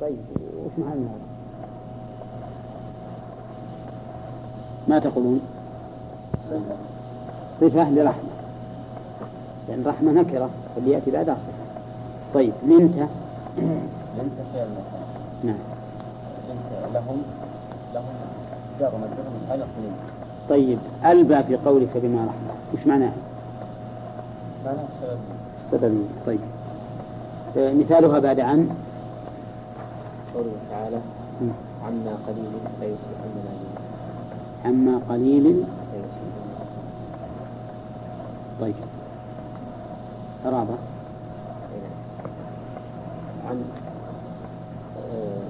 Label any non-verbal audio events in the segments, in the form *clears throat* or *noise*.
طيب وش معنى هذا؟ ما تقولون؟ صفة. لرحمة. لأن رحمة نكرة واللي يأتي بعدها صفة. طيب لنت لنت فعل نعم. لنت لهم لهم جار من خلق لنت طيب ألبى في قولك بما رحمة. وش معناه؟ معناها السبب السببية طيب. آه، مثالها بعد عن؟ قوله تعالى. عما قليل لا يصبحن نادمين عما قليل طيب. قرابة نعم. عن آه،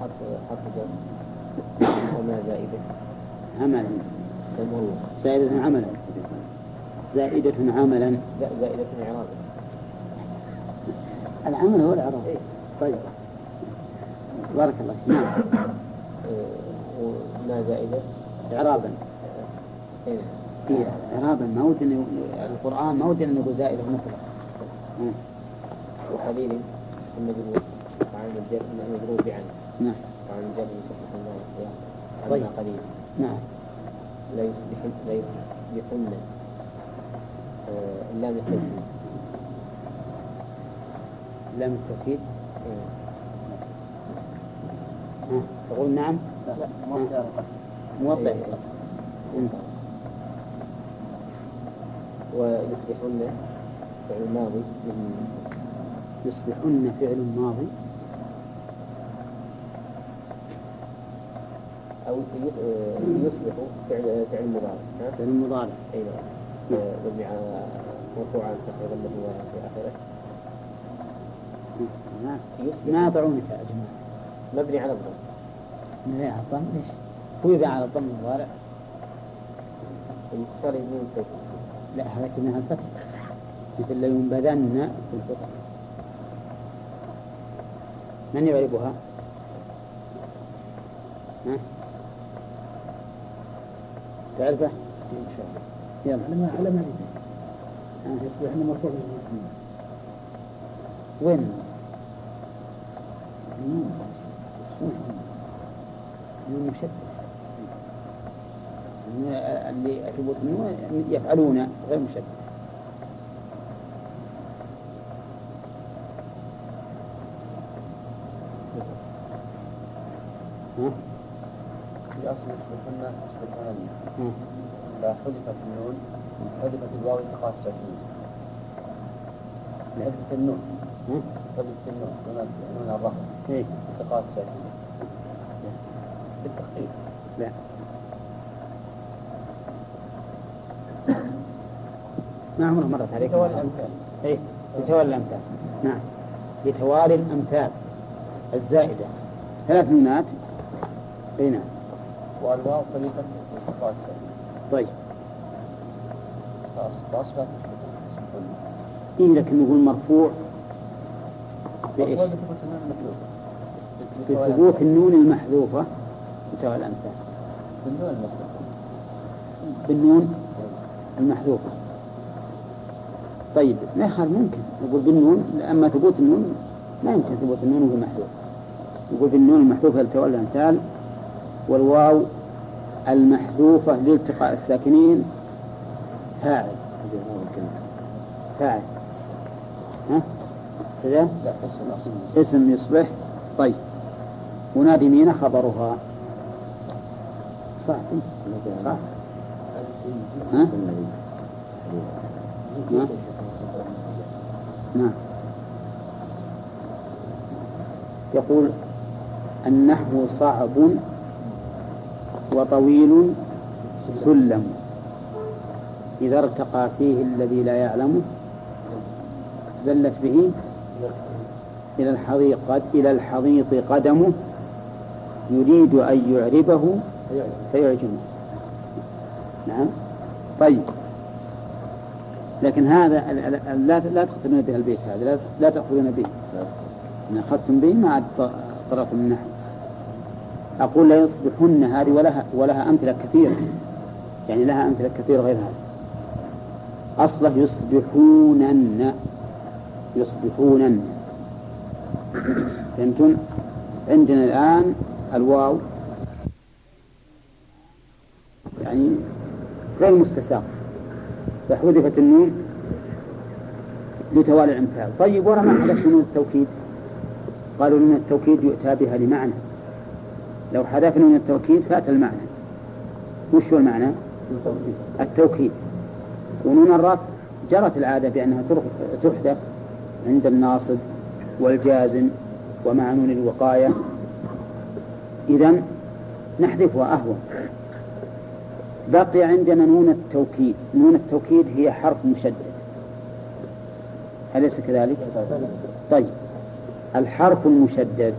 حرف حرف جر. وما زائدة. عملا. زائدة عملا. زائدة عملا. لا زائدة إعرابا العمل هو الإعراب. إيه. طيب. بارك الله فيك. نعم. وما زائدة إعرابا. إيه. هي إعرابا. ما ودنا القرآن ما ودنا نقول زائدة مطلق مم. وقليل ثم مجرور وعن الجر مجرور بعن نعم. وعن الجر تصلح الله القيام طيب. عما قليل. نعم. لا يصبحن لا يصبحن آه، التوكيد لام التوكيد إيه. ها. تقول نعم؟ لا موضع القسم موضع. القسم مم. ويصبحن فعل ماضي يصبحن فعل ماضي. أو آه، يصبح فعل فعل مضارع؟ فعل مضارع. أي نعم. آه، مبني على مرفوع عن فتح ضمه في آخره. ما يصبح ما طعونك يا جماعة. مبني على الضم ما على الضم ليش؟ هو يباع على الضم المضارع الاتصال يبني التوكيد لا هذا كنا الفتح مثل لينبذن في الحطب من يعربها؟ ها؟ تعرفه؟ إن شاء الله يلا على ما على ما؟ يصبح مرفوع وين؟ مشدد اللي ثبوت النون يفعلون غير مشدد. ها؟ في أصل؟ لا حذفت النون حذفت الواو التقاء الساكنين حذفت النون؟ حذفت النون نون الرفع. التقاء الساكنين بالتخفيف لا. ما عمره مرت عليك. توالي الأمثال. إيه يتوالى الأمثال. نعم. يتوالي الأمثال الزائدة. ثلاث نونات اي نعم. والواو التقاء الساكنين طيب. يصبحن إيه لكن نقول مرفوع. بإيش؟ بثبوت النون المحذوفة. يتوالى الأمثال بالنون المحذوفة. بالنون طيب ما يخالف ممكن. نقول بالنون أما ثبوت النون ما يمكن ثبوت النون وهي محذوفة نقول بالنون المحذوفة يتوالى الأمثال والواو المحذوفة لالتقاء الساكنين. فاعل. فاعل. ها؟ كذا؟ اسم يصبح. طيب. ونادمين خبرها. صح. صح. ها؟ نعم. يقول النحو صعب وطويل سلم. إذا ارتقى فيه الذي لا يعلمه زلت به إلى الحضيقة إلى الحضيض قدمه يريد أن يعربه فيعجمه نعم. طيب. لكن هذا لا لا تقتلون به البيت هذا لا تأخذون به. إن أخذتم به ما عاد طرف من النحو أقول لا يصبحن هذه ولها ولها أمثلة كثيرة. يعني لها أمثلة كثيرة غير هذا أصله يصبحونن. يصبحونن. فهمتم؟ عندنا الآن الواو يعني غير مستساغ. فحذفت النون لتوالي الأمثال. طيب ورا ما حذفت نون التوكيد؟ قالوا نون التوكيد يؤتى بها لمعنى. لو حذفنا نون التوكيد فات المعنى. وش هو المعنى؟ التوكيد. ونون الرفع جرت العادة بأنها تحذف عند الناصب والجازم ومع نون الوقاية. إذا نحذفها أهون. بقي عندنا نون التوكيد. نون التوكيد هي حرف مشدد. أليس كذلك؟ طيب. الحرف المشدد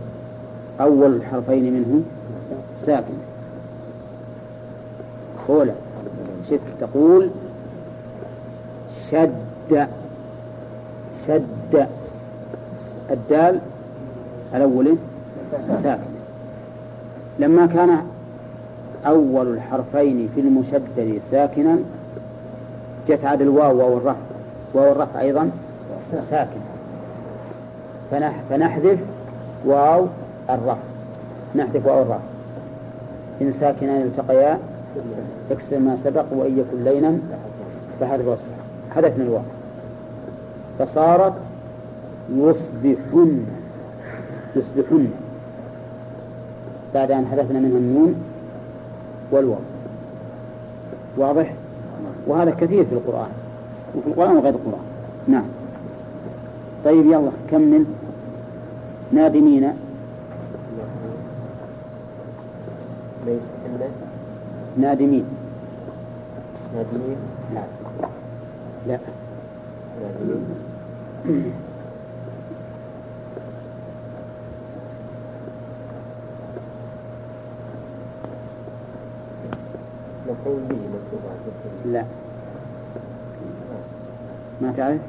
أول الحرفين منه ساكن. أولى شفت تقول شد شد. الدال الأول ساكن. لما كان أول الحرفين في المشدد ساكنا. جت عاد الواو واو الرفع واو الرفع أيضا ساكن فنح فنحذف واو الرفع نحذف واو الرفع إن ساكنان التقيا اكسر ما سبق وإن يكن لينا. فحذف وصف حذفنا الواو. فصارت يصبحن يصبحن. بعد أن حذفنا منها النون والواو. واضح؟ وهذا كثير في القرآن. وفي القرآن وغير القرآن. نعم. طيب يلا كمل. نادمين. نادمين. نادمين؟ نعم لا. نادمين مفعول به مكتوب على لا. ما تعرف؟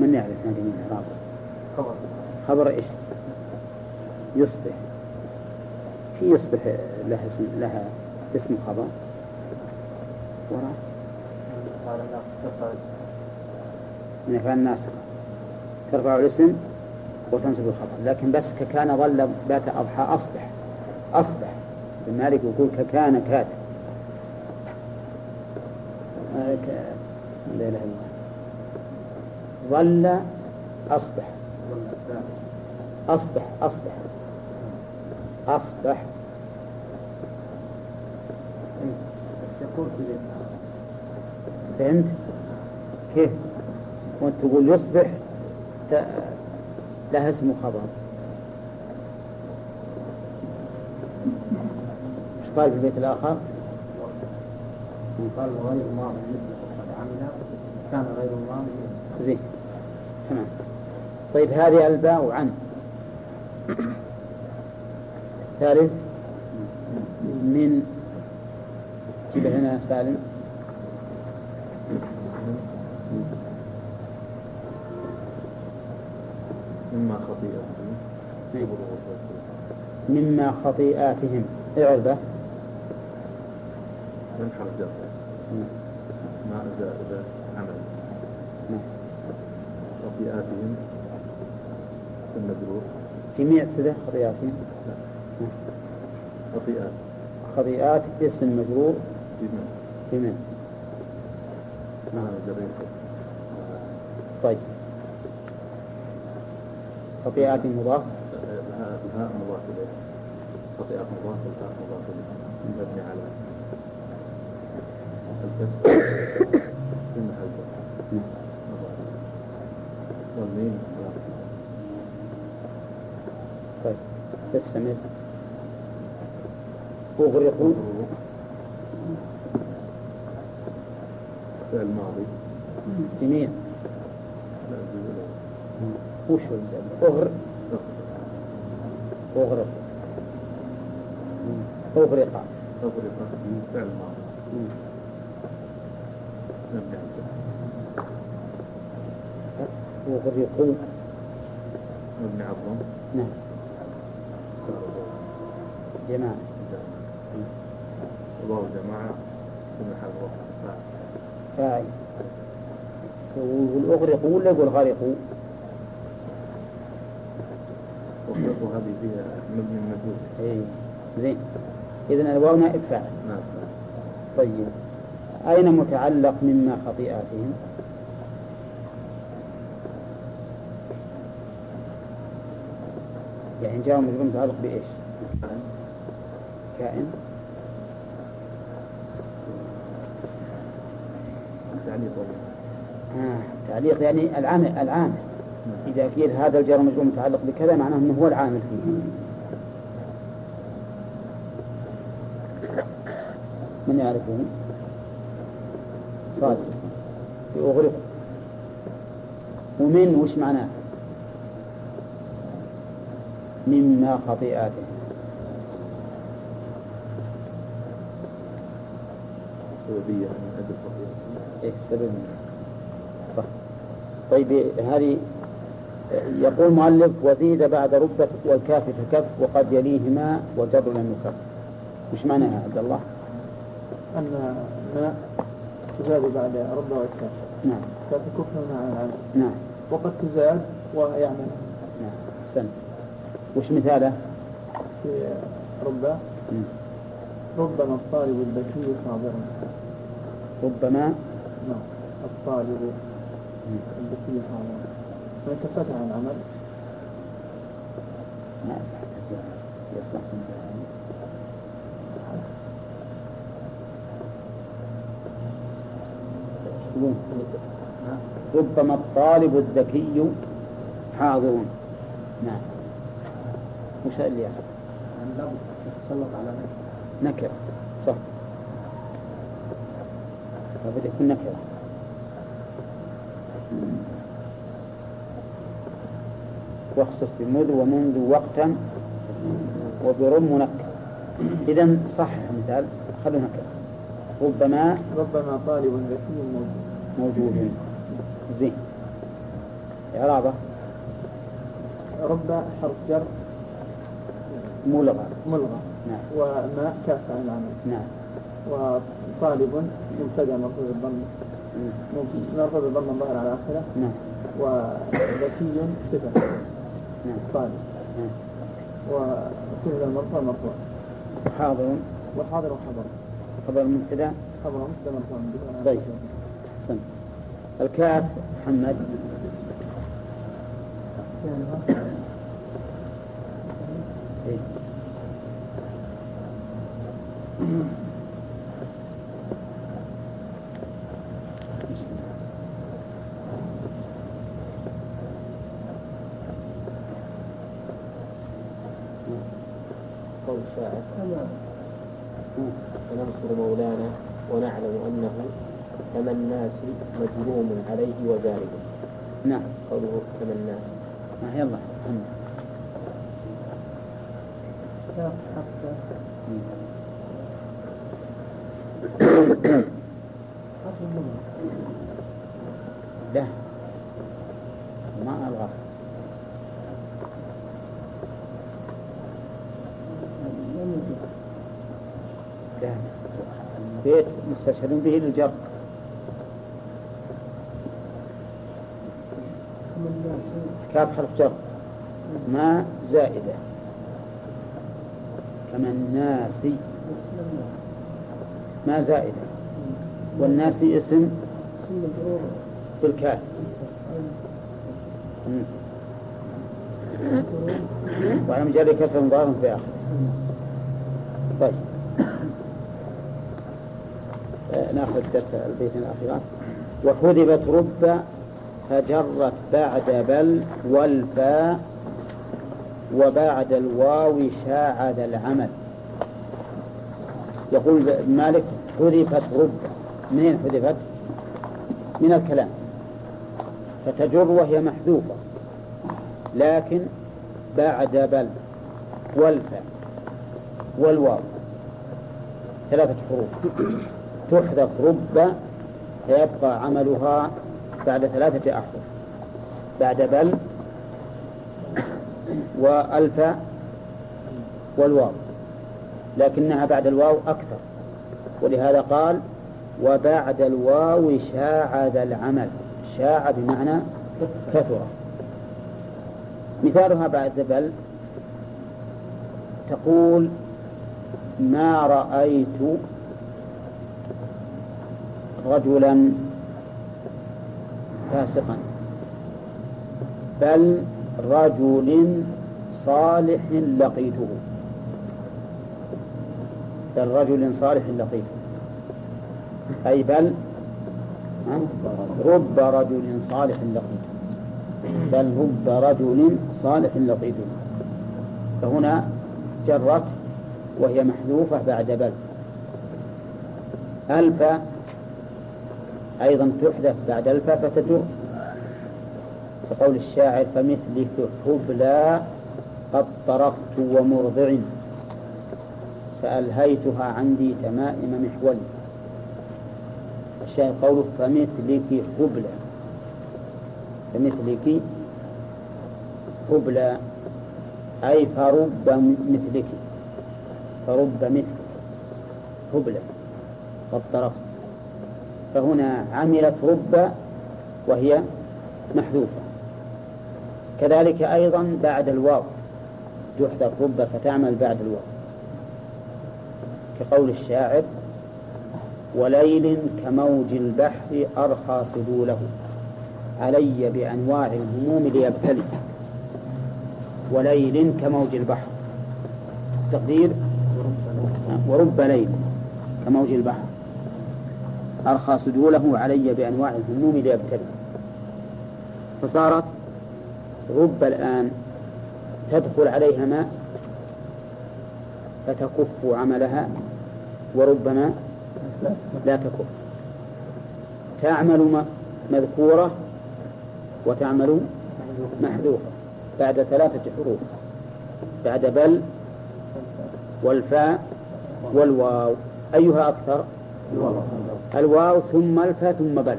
من يعرف؟ نادمين إعرابه خبر خبر إيش؟ يصبح. في يصبح لها اسم لها اسم خبر. وراء. من أفعال الناسخة ترفع الاسم وتنصب الخبر. لكن بس ككان ظل بات أضحى أصبح. أصبح. ابن مالك يقول ككان كاد آه، ك- لا إله إلا الله ظل أصبح أصبح أصبح أصبح فهمت؟ كيف؟ وانت تقول يصبح ت... لها اسم خبر إيش قال في البيت الآخر؟ قال غير ماضي مثل قد عمل كان غير ماضي زين. تمام. طيب هذه الباء عن. ثالث. من. جيب هنا سالم. مما خطيئتهم إيه. مما خطيئاتهم. اعربه من حرف جر. ما إذا عمل. نعم. خطيئاتهم المجرور في مئة سدة خطيئاتهم خطيئات خطيئات اسم مجرور بمن بمن طيب. خطيئات مضاف؟ لها الهاء مضاف إليه. خطيئات مضاف والهاء مضاف إليه. مبني على طيب استمر أغرقوا فعل ماضي جميع وش هو الجزء أغرق. أغرق. أغرق أغرق فعل ماضي أغرقوا مبني على الضم نعم. جماعة. واو جماعة. في محل رفع فاعل فاعل يقول أغرقوا ولا يقول غرقوا وهذه فيها مبني مجهول إيه. زين. إذن الواو نائب فاعل. نعم طيب. أين متعلق مما خطيئاتهم؟ يعني جاء مجرور متعلق بإيش؟ كائن تعليق آه. تعليق يعني العامل العامل إذا قيل هذا الجار مجرور متعلق بكذا معناه أنه هو العامل فيه من يعرفه؟ صادق. في أغرق ومن وش معناه؟ مما خطيئاته. سببية إيه السبب صح. طيب هذه يقول المؤلف وزيد بعد ربة والكاف فكف وقد يليهما وجر لم يكف. وش معناها يا عبد الله؟ أن تزاد بعد ربع والكاف نعم. فتكف مع العمل نعم. وقد تزاد ويعمل. نعم. أحسنت وش مثاله؟ في ربع مم. ربما الطالب الذكي حاضرا ربما. نعم. الطالب الذكي حاضرا من كفتها عن العمل ما أصح يصلح. يقولون ربما الطالب الذكي حاضر نعم. وش اللي يصح تتسلط على نكرة. صح. لابد يكون نكرة. واخصص بمذ ومنذ وقتا وبرم منكر. إذا صح مثال. خلوا نكرة. ربما ربما طالب ذكي موجود. موجود زين. إعرابه رب حرف جر. ملغى ملغى نعم. وماء كاف عن العمل نعم. وطالب مبتدأ مرفوع بالضم مرفوع بالضم الظاهر على آخره. نعم. وذكي صفة. نعم. طالب. نعم. وصفة المرفوع مرفوع. حاضر. وحاضر وحضر خبر مبتدا خبر مبتدا مرفوع. طيب. أحسنت الكاف محمد إيه. قول الشاعر مم. وننصر مولانا ونعلم أنه كما الناس عليه وجارب نعم. قوله الناس ما يلا. محمد. *coughs* لا. ما أبغى. لا. البيت مستشهد به للجر. كاف حرف جر ما زائدة. كما الناس ما زائدة. والناس اسم بالكاف. وعلى مجرد كسر مضارع في آخره طيب. آه، نأخذ درس البيتين الأخيرات. وحذفت رب فجرت بعد بل والفاء وبعد الواو شاعد العمل. يقول مالك حذفت رب. منين حذفت؟ من الكلام. فتجر وهي محذوفة. لكن بعد بل والفاء والواو. ثلاثة حروف. تحذف رب فيبقى عملها بعد ثلاثة أحرف. بعد بل وألف والواو. لكنها بعد الواو أكثر. ولهذا قال وبعد الواو شاعد العمل. شاع بمعنى كثر. مثالها بعد بل تقول ما رأيت رجلا فاسقا. بل رجل صالح لقيته. بل رجل صالح لقيته. أي بل رب رجل صالح لقيته. بل رب رجل صالح لقيته. فهنا جرت وهي محذوفة بعد بل. ألف أيضا تحذف بعد ألف فتجر كقول الشاعر فمثلك حبلى قد طرقت ومرضع فألهيتها عندي تمائم محول. الشاعر قوله فمثلك حبلى فمثلك حبلى أي فرب مثلك. فرب مثلك. حبلى قد طرقت. فهنا عملت رب وهي محذوفة. كذلك أيضا بعد الواو تحذف رب فتعمل بعد الواو. كقول الشاعر وليل كموج البحر أرخى صدوله. علي بأنواع الهموم ليبتلي. وليل كموج البحر. تقدير؟ ورب ليل كموج البحر. أرخى صدوله علي بأنواع الهموم ليبتلي فصارت رب الآن تدخل عليها ماء فتكف عملها وربما لا تكف. تعمل مذكورة وتعمل محذوفة بعد ثلاثة حروف. بعد بل والفاء والواو. أيها أكثر؟ الواو ثم الفاء ثم بل.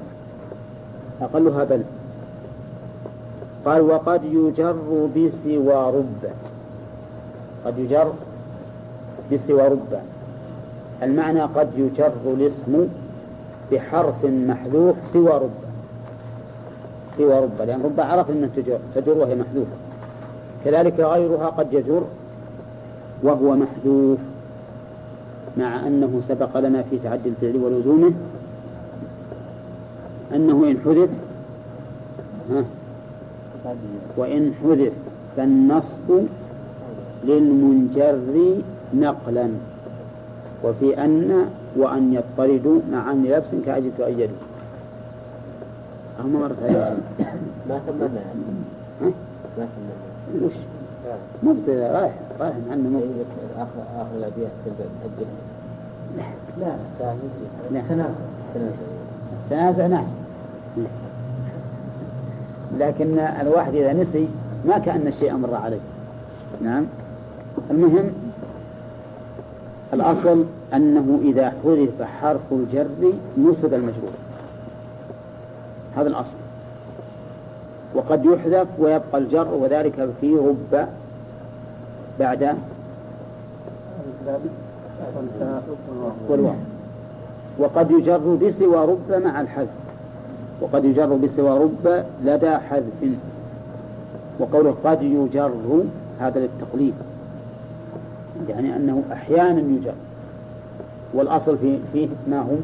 أقلها بل. قال وقد يجر بسوى رب. قد يجر بسوى رب. المعنى قد يجر الاسم بحرف محذوف سوى رب. سوى رب. لأن رب عرف أنها تجر, تجر وهي محذوفة. كذلك غيرها قد يجر وهو محذوف. مع أنه سبق لنا في تعدي الفعل ولزومه أنه إن حذف ها؟ وإن حذف فالنصب للمنجر نقلا. وفي أن وأن يضطردوا مع أن لبس كأجل تؤيدوا هم مرت ما كملنا ها؟ ما كملنا وش؟ مبتدا رايح رايح عندنا مبتدا إيه، آخر آخر الأبيات تبدأ لا لا تنازع. تنازع نعم. لكن الواحد إذا نسي ما كأن الشيء مر عليه. نعم. المهم الأصل أنه إذا حذف حرف الجر نسب المجرور. هذا الأصل. وقد يحذف ويبقى الجر وذلك في رب بعد والواو وقد يجر بسوى رب مع الحذف. وقد يجر بسوى رب لدى حذف. وقوله قد يجر هذا للتقليد. يعني أنه أحيانا يجر. والأصل في فيه ما هو؟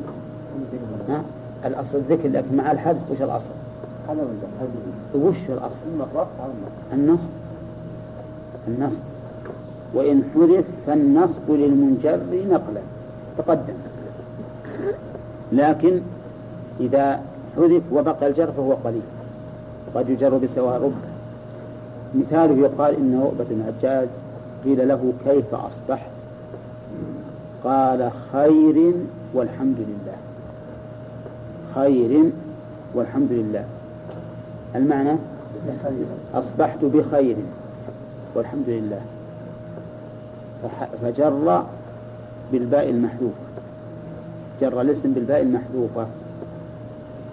ها؟ الأصل ذكر لكن مع الحذف وش الأصل؟ وش الأصل؟ النصب. النصب. وإن حذف فالنصب للمنجر نقلا تقدم. لكن إذا حذف وبقى الجر فهو قليل قد يجر بسواء رب. مثاله يقال إن عقبة بن الحجاج قيل له كيف أصبحت؟ قال خير والحمد لله. خير والحمد لله. المعنى؟ أصبحت بخير والحمد لله. فجر بالباء المحذوفة. جر الاسم بالباء المحذوفة.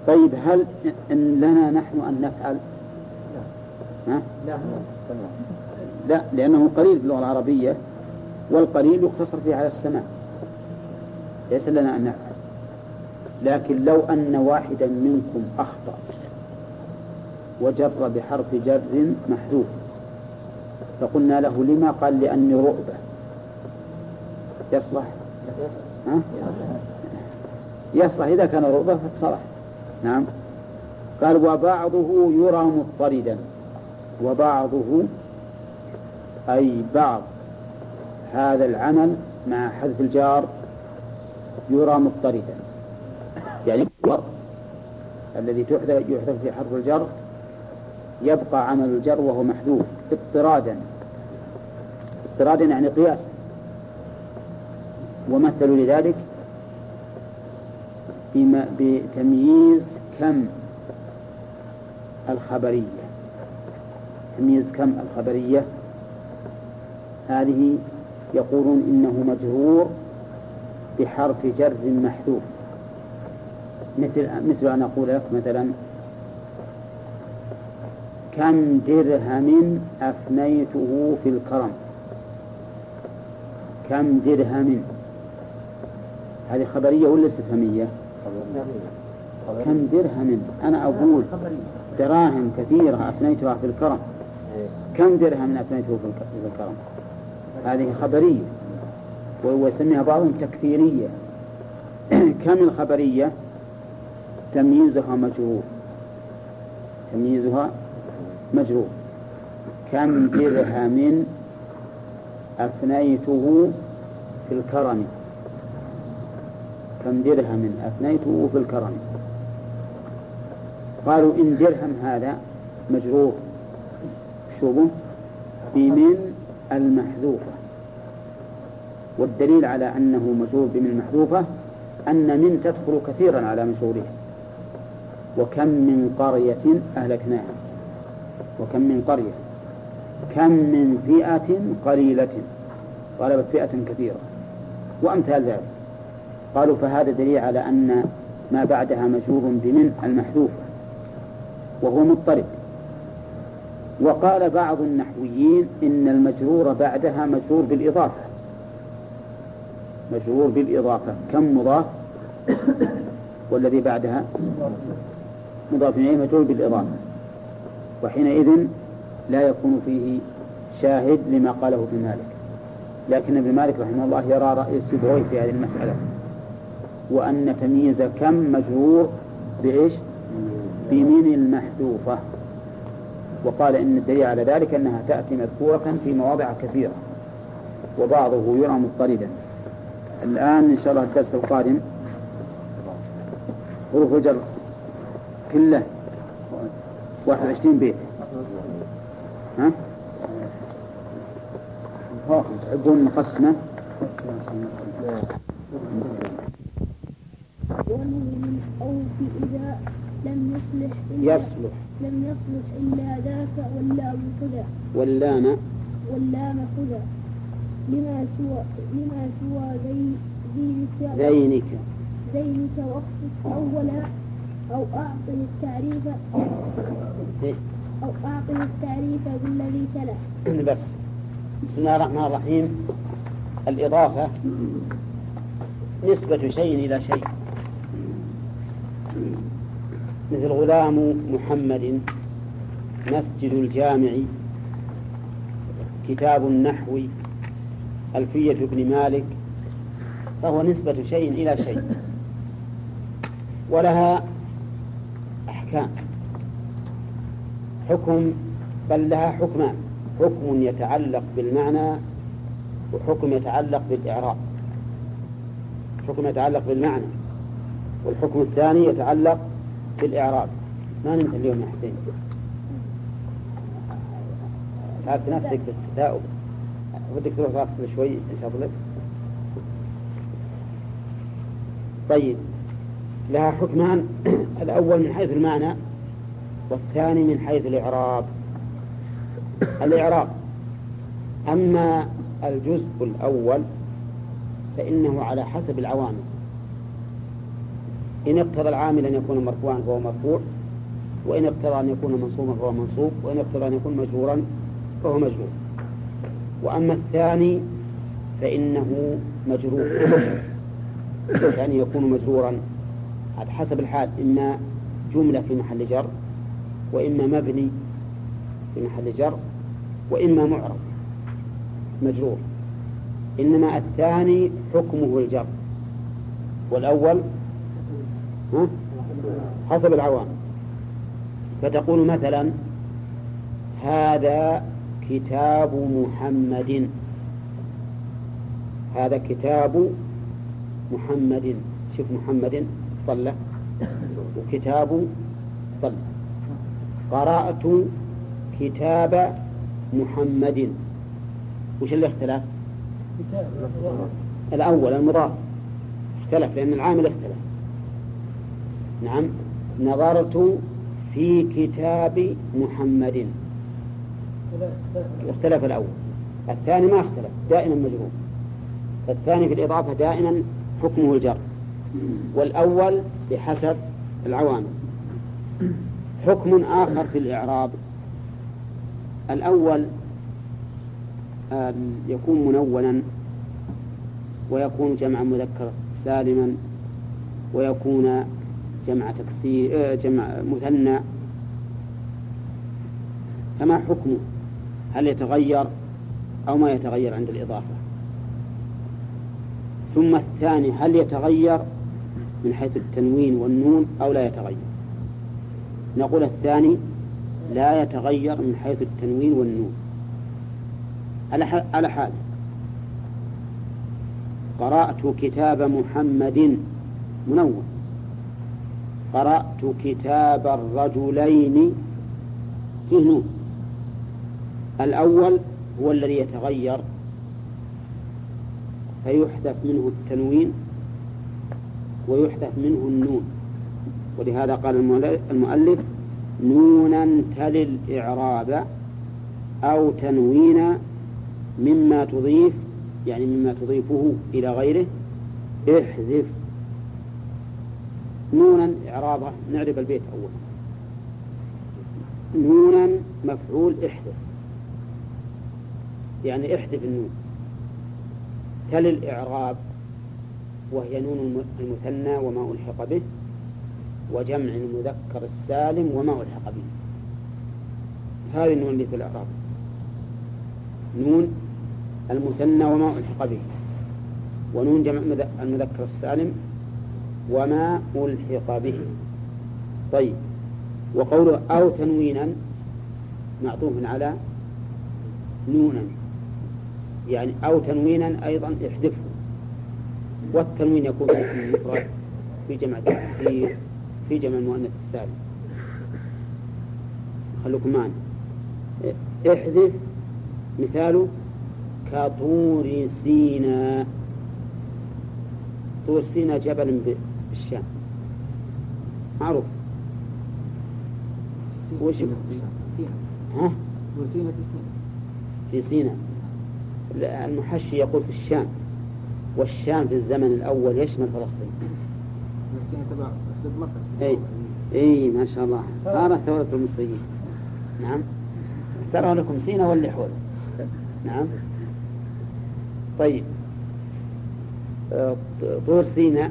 طيب هل إن لنا نحن أن نفعل؟ ها؟ لا لا لأنه قليل في اللغة العربية والقليل يقتصر فيه على السماع. ليس لنا أن نفعل. لكن لو أن واحدا منكم أخطأ وجر بحرف جر محذوف فقلنا له لما؟ قال لأني رؤبة. يصلح. ها؟ يصلح. إذا كان رطبة صلح نعم. قال وبعضه يرى مضطردا وبعضه أي بعض هذا العمل مع حذف الجار يرى مضطردا يعني الذي يحذف في حرف الجر يبقى عمل الجر وهو محذوف. اضطرادا. اضطرادا يعني قياسا. ومثلوا لذلك بما بتمييز كم الخبرية. تمييز كم الخبرية. هذه يقولون إنه مجرور بحرف جر محذوف. مثل مثل أن أقول لك مثلا كم درهم أفنيته في الكرم؟ كم درهم؟ هذه خبرية ولا استفهامية؟ كم درهم؟ أنا أقول دراهم كثيرة أفنيتها في الكرم. كم درهم أفنيته في الكرم؟ هذه خبرية. ويسميها بعضهم تكثيرية. *clears throat* كم الخبرية؟ تمييزها مجرور. تمييزها مجرور. كم درهم أفنيته في الكرم؟ كم درهم أفنيته في الكرم. قالوا إن درهم هذا مجرور. شوبه بمن المحذوفة. والدليل على أنه مجرور بمن المحذوفة أن من تدخل كثيرا على مجرورها وكم من قرية أهلكناها. وكم من قرية. كم من فئة قليلة. غلبت فئة كثيرة. وأمثال ذلك. قالوا فهذا دليل على أن ما بعدها مجرور بمن المحذوفة وهو مضطرب. وقال بعض النحويين إن المجرور بعدها مجرور بالإضافة. مجرور بالإضافة كم مضاف؟ والذي بعدها مضاف إليه مجرور بالإضافة. وحينئذ لا يكون فيه شاهد لما قاله ابن مالك. لكن ابن مالك رحمه الله يرى رأي سيبويه في هذه المسألة. وأن تمييز كم مجرور بإيش؟ بمن المحذوفة وقال إن الدليل على ذلك أنها تأتي مذكورة في مواضع كثيرة وبعضه يرى مضطردا الآن إن شاء الله الدرس القادم حروف الجر كله 21 بيت ها؟ تحبون مقسمة؟ ومن في إذا لم يصلح. إلا يصلح لم يصلح إلا ذاك واللام خذا واللام. واللام خذا لما سوى لما سوى ذي ذيك ذينك. ذينك واخصص أولا أو أعطه التعريف. إيه؟ أو أعطه التعريف بالذي تلا. *clears throat* بس. بسم الله الرحمن الرحيم. الإضافة. نسبة شيء إلى شيء. مثل غلام محمد مسجد الجامع كتاب النحو ألفية ابن مالك فهو نسبة شيء إلى شيء ولها أحكام. حكم بل لها حكمان حكم يتعلق بالمعنى وحكم يتعلق بالإعراب. حكم يتعلق بالمعنى. والحكم الثاني يتعلق بالإعراب. ما نمت اليوم يا حسين؟ تعبت نفسك بالتثاؤب ودك تروح راسل شوي إن شاء الله طيب لها حكمان *clears throat* الأول من حيث المعنى والثاني من حيث الإعراب. الإعراب أما الجزء الأول فإنه على حسب العوامل. إن اقتضى العامل أن يكون مرفوعا فهو مرفوع وإن اقتضى أن يكون منصوبا فهو منصوب وإن اقتضى أن يكون مجرورا فهو مجرور. وأما الثاني فإنه مجرور. يعني يكون مجرورا. على حسب الحال إما جملة في محل جر وإما مبني في محل جر وإما معرض مجرور. إنما الثاني حكمه الجر. والأول ها؟ حسب العوام. فتقول مثلا هذا كتاب محمد. هذا كتاب محمد. شوف محمد طلة وكتاب طلة قرأت كتاب محمد. وش اللي اختلف؟ الأول المضاف. اختلف لأن العامل اختلف. نعم. نظرت في كتاب محمد. اختلف الأول. الثاني ما اختلف دائما مجرور. الثاني في الإضافة دائما حكمه الجر. والأول بحسب العوامل. حكم آخر في الإعراب. الأول يكون منونا ويكون جمع مذكر سالما ويكون جمع تكسير آه، جمع مثنى. فما حكمه هل يتغير أو ما يتغير عند الإضافة؟ ثم الثاني هل يتغير من حيث التنوين والنون أو لا يتغير؟ نقول الثاني لا يتغير من حيث التنوين والنون. على حال. قرأت كتاب محمد منون قرأت كتاب الرجلين. فيه نون الأول هو الذي يتغير فيحذف منه التنوين ويحذف منه النون. ولهذا قال المؤلف نونا تلي الإعراب أو تنوينا مما تضيف يعني مما تضيفه إلى غيره احذف نونا إعرابه نعرف البيت أولا نونا مفعول إحذف. يعني إحذف النون. تل الإعراب وهي نون المثنى وما ألحق به وجمع المذكر السالم وما ألحق به. هذه النون اللي في الإعراب. نون المثنى وما ألحق به. ونون جمع المذكر السالم وما ألحق به. طيب وقوله أو تنوينا معطوف على نونا. يعني أو تنوينا أيضا احذفه. والتنوين يكون في اسم المفرد في جمع التكسير في جمع المؤنث السالم. خلوكم معنا. احذف مثاله كطور سيناء طور سيناء جبل بالشام. معروف. وش ها؟ طور سيناء في سيناء في سيناء المحشي يقول في الشام. والشام في الزمن الأول يشمل فلسطين. فلسطين تبع حدود مصر أي اي ما شاء الله. صارت ثورة المصريين. نعم. ترى لكم سينا واللي حول. نعم. طيب. آه، طور سيناء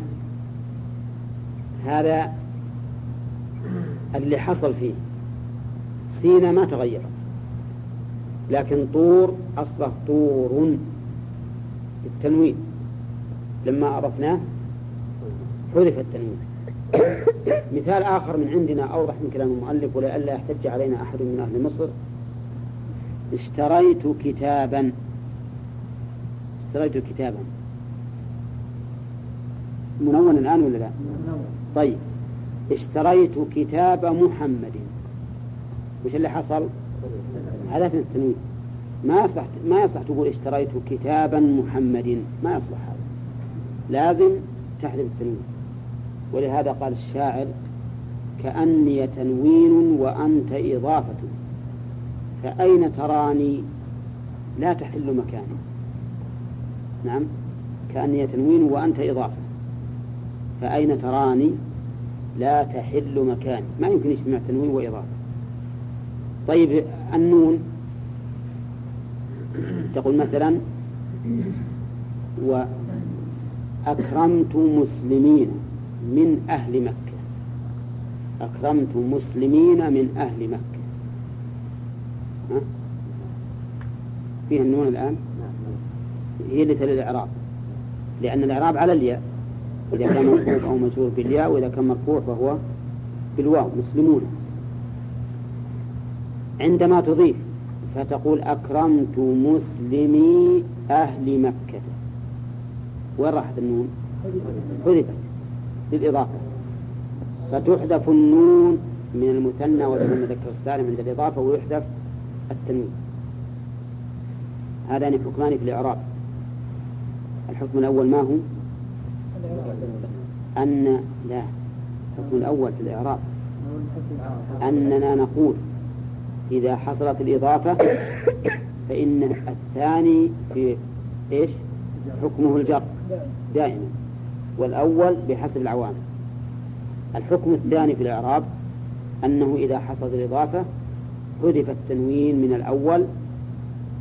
هذا اللي حصل فيه. سينا ما تغير لكن طور أصله طور بالتنوين لما أضفناه حذف التنوين. *coughs* مثال آخر من عندنا أوضح من كلام المؤلف ولئلا يحتج علينا أحد من أهل مصر. اشتريت كتابا. اشتريت كتابا. منون الآن ولا لا؟ طيب اشتريت كتاب محمد. وش اللي حصل؟ حذفنا التنوين. ما يصلح ما يصلح تقول اشتريت كتابا محمد ما يصلح هذا. لازم تحذف التنوين. ولهذا قال الشاعر كأني تنوين وأنت إضافة. فأين تراني؟ لا تحل مكاني. نعم كأني تنوين وأنت إضافة. فأين تراني لا تحل مكاني؟ ما يمكن يجتمع تنوين وإضافة. طيب النون تقول مثلا وأكرمت مسلمين من أهل مكة. أكرمت مسلمين من أهل مكة. ها؟ فيها النون الآن؟ هي اللي تلي الإعراب. لأن الإعراب على الياء. إذا كان مرفوع أو مجرور بالياء وإذا كان مرفوع فهو بالواو مسلمون. عندما تضيف فتقول أكرمت مسلمي أهل مكة. وين راحت النون؟ حذفت للإضافة. فتحذف النون من المثنى ومن المذكر السالم عند الإضافة ويحذف التنوين. هذان حكمان في الإعراب. الحكم الأول ما هو؟ أن لا الحكم الأول في الإعراب. أننا نقول إذا حصلت الإضافة فإن الثاني في إيش؟ حكمه الجر دائما. والأول بحسب العوامل. الحكم الثاني في الإعراب أنه إذا حصلت الإضافة حذف التنوين من الأول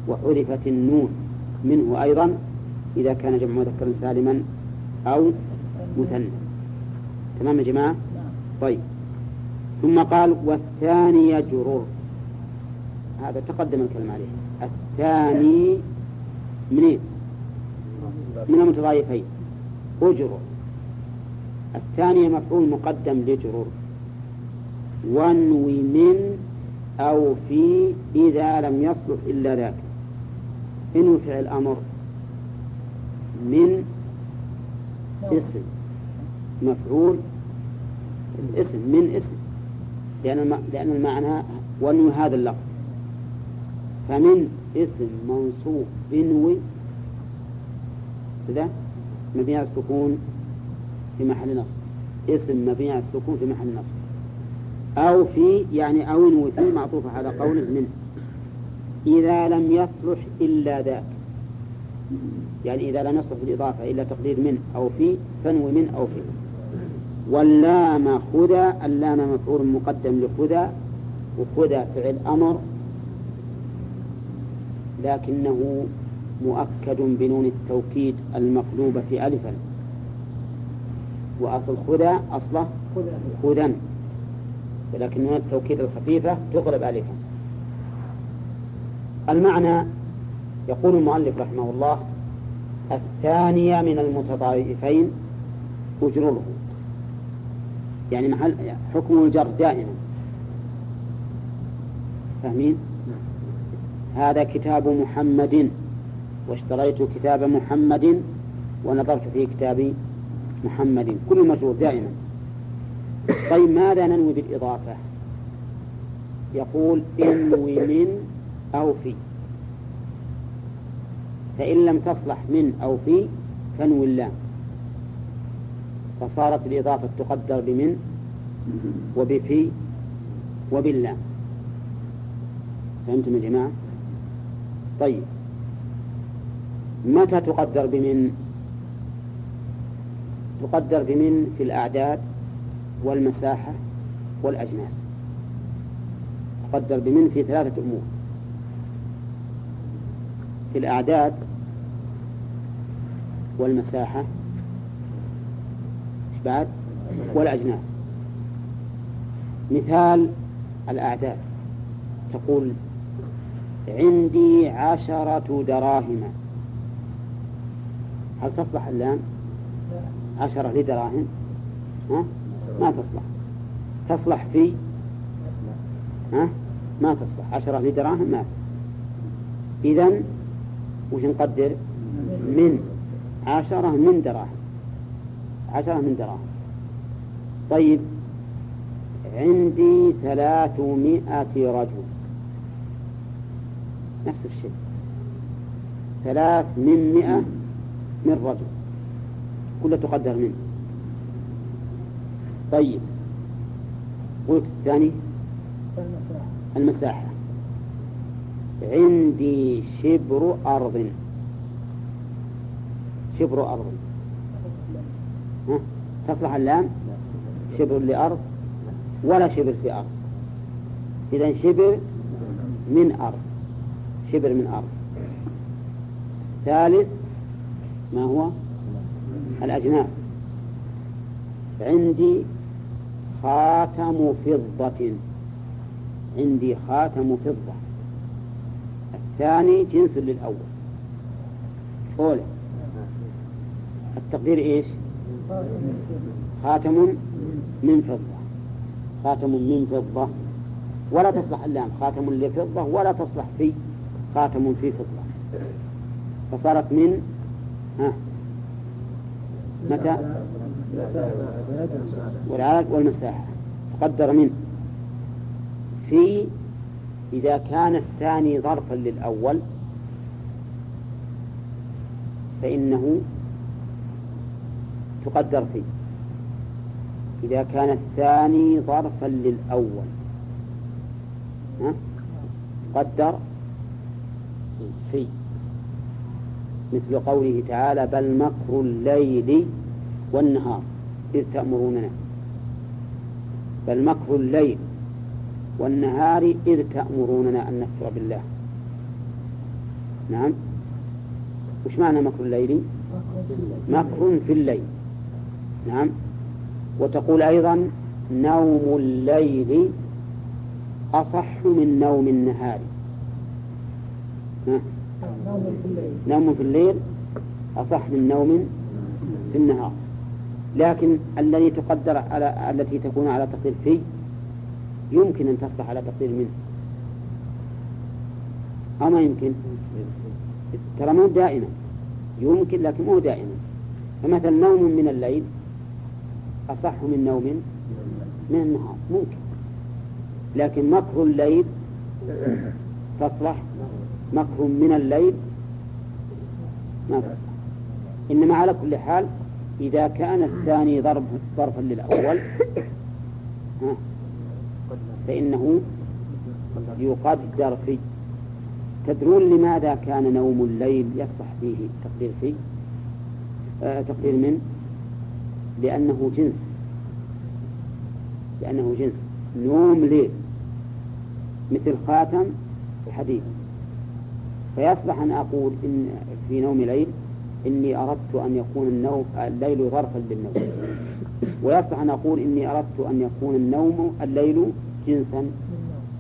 وحذفت النون منه أيضا إذا كان جمع مذكر سالما أو مثنى. تمام يا جماعة؟ طيب. ثم قال والثاني يجرر. هذا تقدم الكلام عليه. الثاني منين؟ من المتضايفين. أجرر. الثاني مفعول مقدم لجرر. وانوي من أو في إذا لم يصلح إلا ذاك. إنه فعل أمر من اسم مفعول اسم من اسم لأن لأن المعنى وانوي هذا اللفظ. فمن اسم منصوب بنوي كذا مبني على السكون في محل نصب. اسم مبني على السكون في محل نصب. أو في يعني أو انوي في معطوفة على قول من. إذا لم يصلح إلا ذاك. يعني إذا لم يصلح بالإضافة إلا تقدير من أو في فنوي من أو في. واللام خذا اللام مفعول مقدم لخذا وخذا فعل أمر لكنه مؤكد بنون التوكيد المقلوبة في ألفا وأصل خذا أصله خذا. ولكن نون التوكيد الخفيفة تقلب ألفا. المعنى يقول المؤلف رحمه الله الثانية من المتضايفين أجرره يعني محل حكم الجر دائما. فاهمين؟ هذا كتاب محمد. واشتريت كتاب محمد ونظرت في كتاب محمد. كل مجرور دائما. طيب ماذا ننوي بالإضافة؟ يقول إنوي من أو في. فإن لم تصلح من أو في فانوي اللام فصارت الإضافة تقدر بمن؟ وبفي؟ وباللام فهمتم يا جماعة؟ طيب. متى تقدر بمن؟ تقدر بمن في الأعداد والمساحة والأجناس. تقدر بمن في ثلاثة أمور. في الأعداد والمساحة. بعد؟ والأجناس. مثال الأعداد. تقول عندي عشرة دراهم. هل تصلح اللام عشرة لدراهم؟ ها؟ ما تصلح. تصلح في؟ ها؟ ما تصلح. عشرة لدراهم ما تصلح. إذن وش نقدر؟ من عشرة من دراهم. عشرة من دراهم. طيب عندي ثلاثمائة رجل. نفس الشيء. ثلاث من مئة من رجل. كلها تقدر منه. طيب قلت الثاني؟ المساحة. عندي شبر أرض. شبر أرض؟ تصلح اللام؟ شبر لأرض ولا شبر في أرض. إذا شبر من أرض. شبر من أرض. ثالث ما هو؟ الأجناس. عندي خاتم فضة. عندي خاتم فضة. الثاني جنس للأول. أولى التقدير إيش؟ خاتم من فضة. خاتم من فضة. ولا تصلح اللام. خاتم لفضة. ولا تصلح في. خاتم في فضة. فصارت من ها. متى؟ والعدد والمساحة. تقدر من. في إذا كان الثاني ظرفا للأول فإنه تقدر فيه. إذا كان الثاني ظرفا للأول ها؟ قدر في مثل قوله تعالى بل مكر الليل والنهار إذ تأمروننا. بل مكر الليل والنهار إذ تأمروننا أن نكفر بالله. نعم. وش معنى مكر الليل؟ مكر في الليل. نعم. وتقول أيضا نوم الليل أصح من نوم النهار. ها؟ نوم في الليل أصح من نوم في النهار. لكن الذي تقدر على التي تكون على تقدير في يمكن أن تصلح على تقدير منه. أو ما يمكن؟ ترى مو دائما. يمكن لكن مو دائما. فمثلا نوم من الليل أصح من نوم من النهار. ممكن. لكن مكر الليل تصلح. مكر من الليل ما تصلح. إنما على كل حال إذا كان الثاني ضرب ظرفا للأول فإنه يقدر فيه تدرون لماذا كان نوم الليل يصلح فيه تقدير فيه آه تقدير من؟ لأنه جنس. لأنه جنس. نوم ليل. مثل خاتم حديد فيصلح أن أقول إن في نوم ليل إني أردت أن يكون النوم الليل ظرفا للنوم. ويصلح أن أقول إني أردت أن يكون النوم الليل جنسا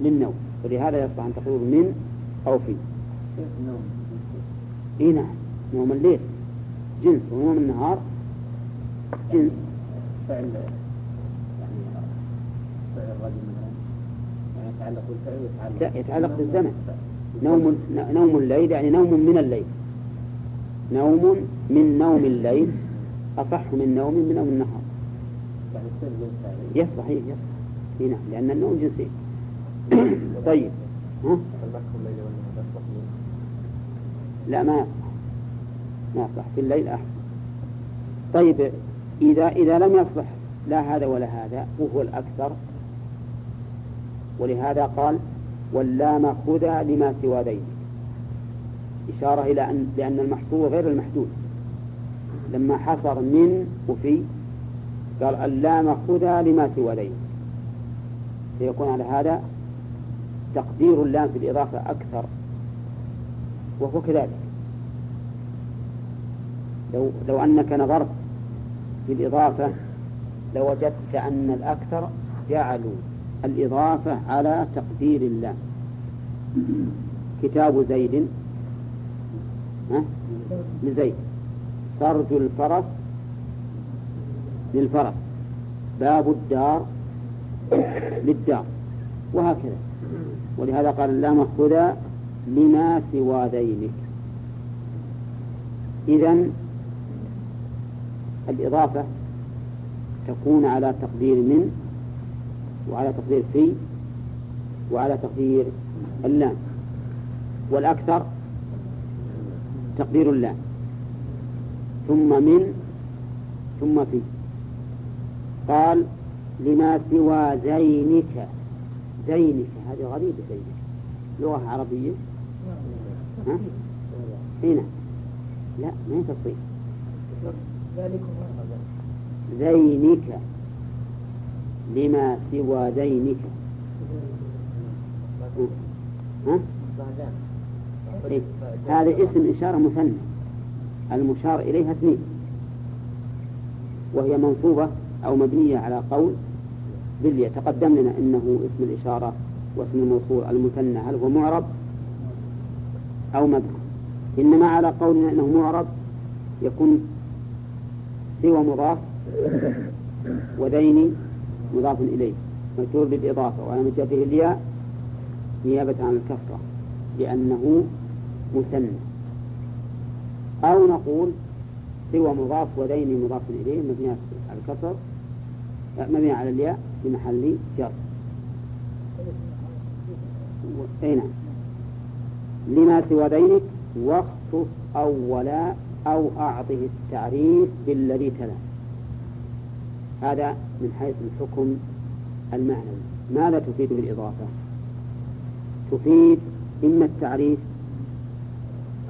للنوم. ولهذا يصلح أن تقول من أو في. إيه نعم. نوم الليل. جنس. ونوم النهار. جنس. فعل يعني فعل الرجل مثلا. يعني يتعلق بالفعل ويتعلق لا يتعلق بالزمن. نوم نوم الليل يعني نوم من الليل. نوم من نوم الليل. أصح من نوم من نوم النهار. يعني إيه يصلح. نعم لأن النوم جنسي. *coughs* طيب. ها؟ لا ما يصلح ما يصلح في الليل أحسن. طيب إذا إذا لم يصلح لا هذا ولا هذا وهو الأكثر. ولهذا قال واللام خذا لما سوى ذيك إشارة إلى أن لأن المحصور غير المحدود. لما حصر من وفي قال اللام خذا لما سوى ذيك فيكون على هذا تقدير اللام في الإضافة أكثر وهو كذلك. لو لو أنك نظرت في الإضافة لوجدت أن الأكثر جعلوا الإضافة على تقدير اللام. كتاب زيد؟ لزيد. سرج الفرس للفرس. باب الدار للدار وهكذا. ولهذا قال اللام خذا لما سوى ذينك إذا الإضافة تكون على تقدير من؟ وعلى تقدير في؟ وعلى تقدير اللام. والأكثر تقدير اللام. ثم من؟ ثم في. قال لما سوى زينك زينك هذه غريبة زينك لغة عربية؟ ها؟ هنا لا ما هي تصريف زينك لما سوى دينك. ها؟ إيه؟ هذا اسم إشارة مثنى. المشار إليها اثنين. وهي منصوبة أو مبنية على قول بالياء تقدم لنا إنه اسم الإشارة واسم الموصول المثنى. هل هو معرب أو مبني إنما على قولنا أنه معرب يكون سوى مضاف وذين مضاف إليه. مجرور بالإضافة. وعلى جره الياء نيابة عن الكسرة لأنه مثنى. أو نقول سوى مضاف وذين مضاف إليه مبني على الكسر مبني على الياء. في محل جر أي نعم. لما سوى ذينك واخصص أولا أو أعطه التعريف بالذي تلا. هذا من حيث الحكم المعنوي. ماذا تفيد بالإضافة؟ تفيد إما التعريف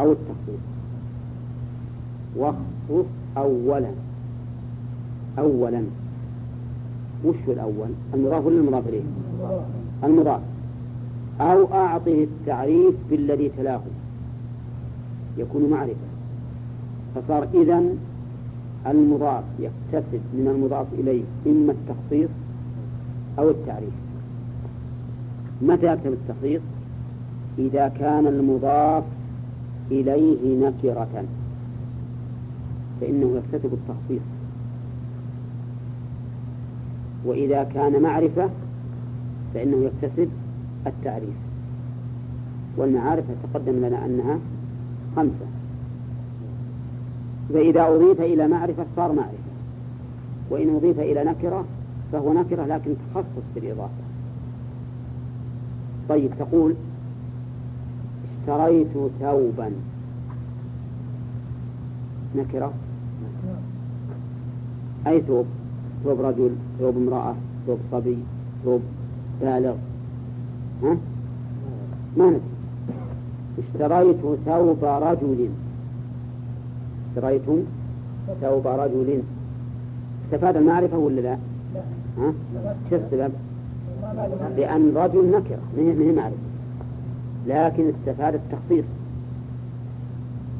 أو التخصيص. واخصص أولا. أولا. وش الأول؟ المضاف ولا المضاف إليه؟ المضاف. أو أعطه التعريف بالذي تلاه يكون معرفة. فصار إذن المضاف يكتسب من المضاف إليه إما التخصيص أو التعريف. متى يكتب التخصيص؟ إذا كان المضاف إليه نكرة. فإنه يكتسب التخصيص. وإذا كان معرفة فإنه يكتسب التعريف. والمعارف تقدم لنا أنها خمسة. فإذا أضيف إلى معرفة صار معرفة. وإن أضيف إلى نكرة فهو نكرة لكن تخصص بالإضافة. طيب تقول اشتريت ثوبا. نكرة؟ أي ثوب؟ ثوب رجل ثوب امرأة ثوب صبي ثوب بالغ. ها؟ ما ندري. اشتريت ثوب رجل. اشتريت ثوب رجل. استفاد المعرفة ولا لا؟ ها؟ شو السبب؟ لأن رجل نكرة ما هي معرفة. لكن استفاد التخصيص.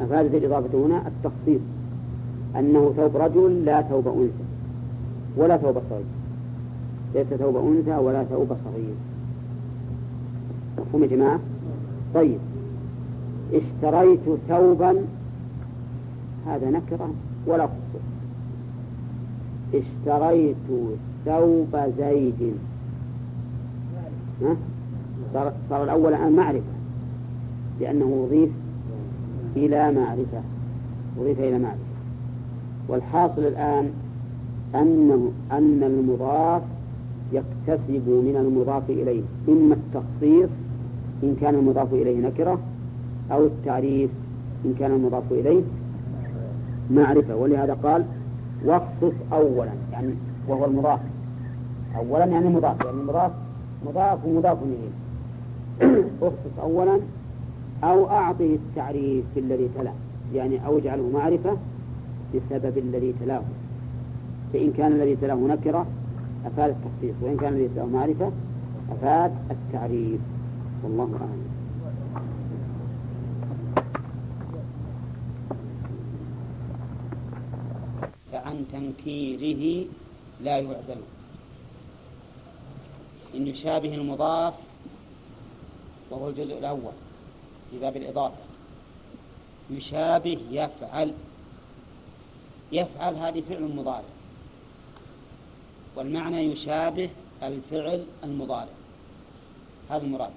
أفادت الإضافة هنا التخصيص. أنه ثوب رجل لا ثوب أنثى. ولا ثوب صغير. ليس ثوب أنثى ولا ثوب صغير. مفهوم يا جماعة؟ طيب. اشتريت ثوبا هذا نكرة ولا خصوص. اشتريت ثوب زيد. ها؟ صار, صار الأول الآن معرفة. لأنه أضيف إلى معرفة. أضيف إلى معرفة. والحاصل الآن أنه أن المضاف يكتسب من المضاف إليه إما التخصيص إن كان المضاف إليه نكرة أو التعريف إن كان المضاف إليه معرفة. ولهذا قال واخصص أولا يعني وهو المضاف. أولا يعني مضاف يعني مضاف مضاف ومضاف إليه. *coughs* اخصص أولا أو أعطه التعريف الذي تلا يعني أو اجعله معرفة بسبب الذي تلاه. فإن كان الذي تلاه نكرة أفاد التخصيص وإن كان الذي تلاه معرفة أفاد التعريف. والله أعلم. فعن تنكيره لا يعزل. إن يشابه المضاف وهو الجزء الأول في باب الإضافة. يشابه يفعل. يفعل هذه فعل مضارع. والمعنى يشابه الفعل المضارع. هذا المراد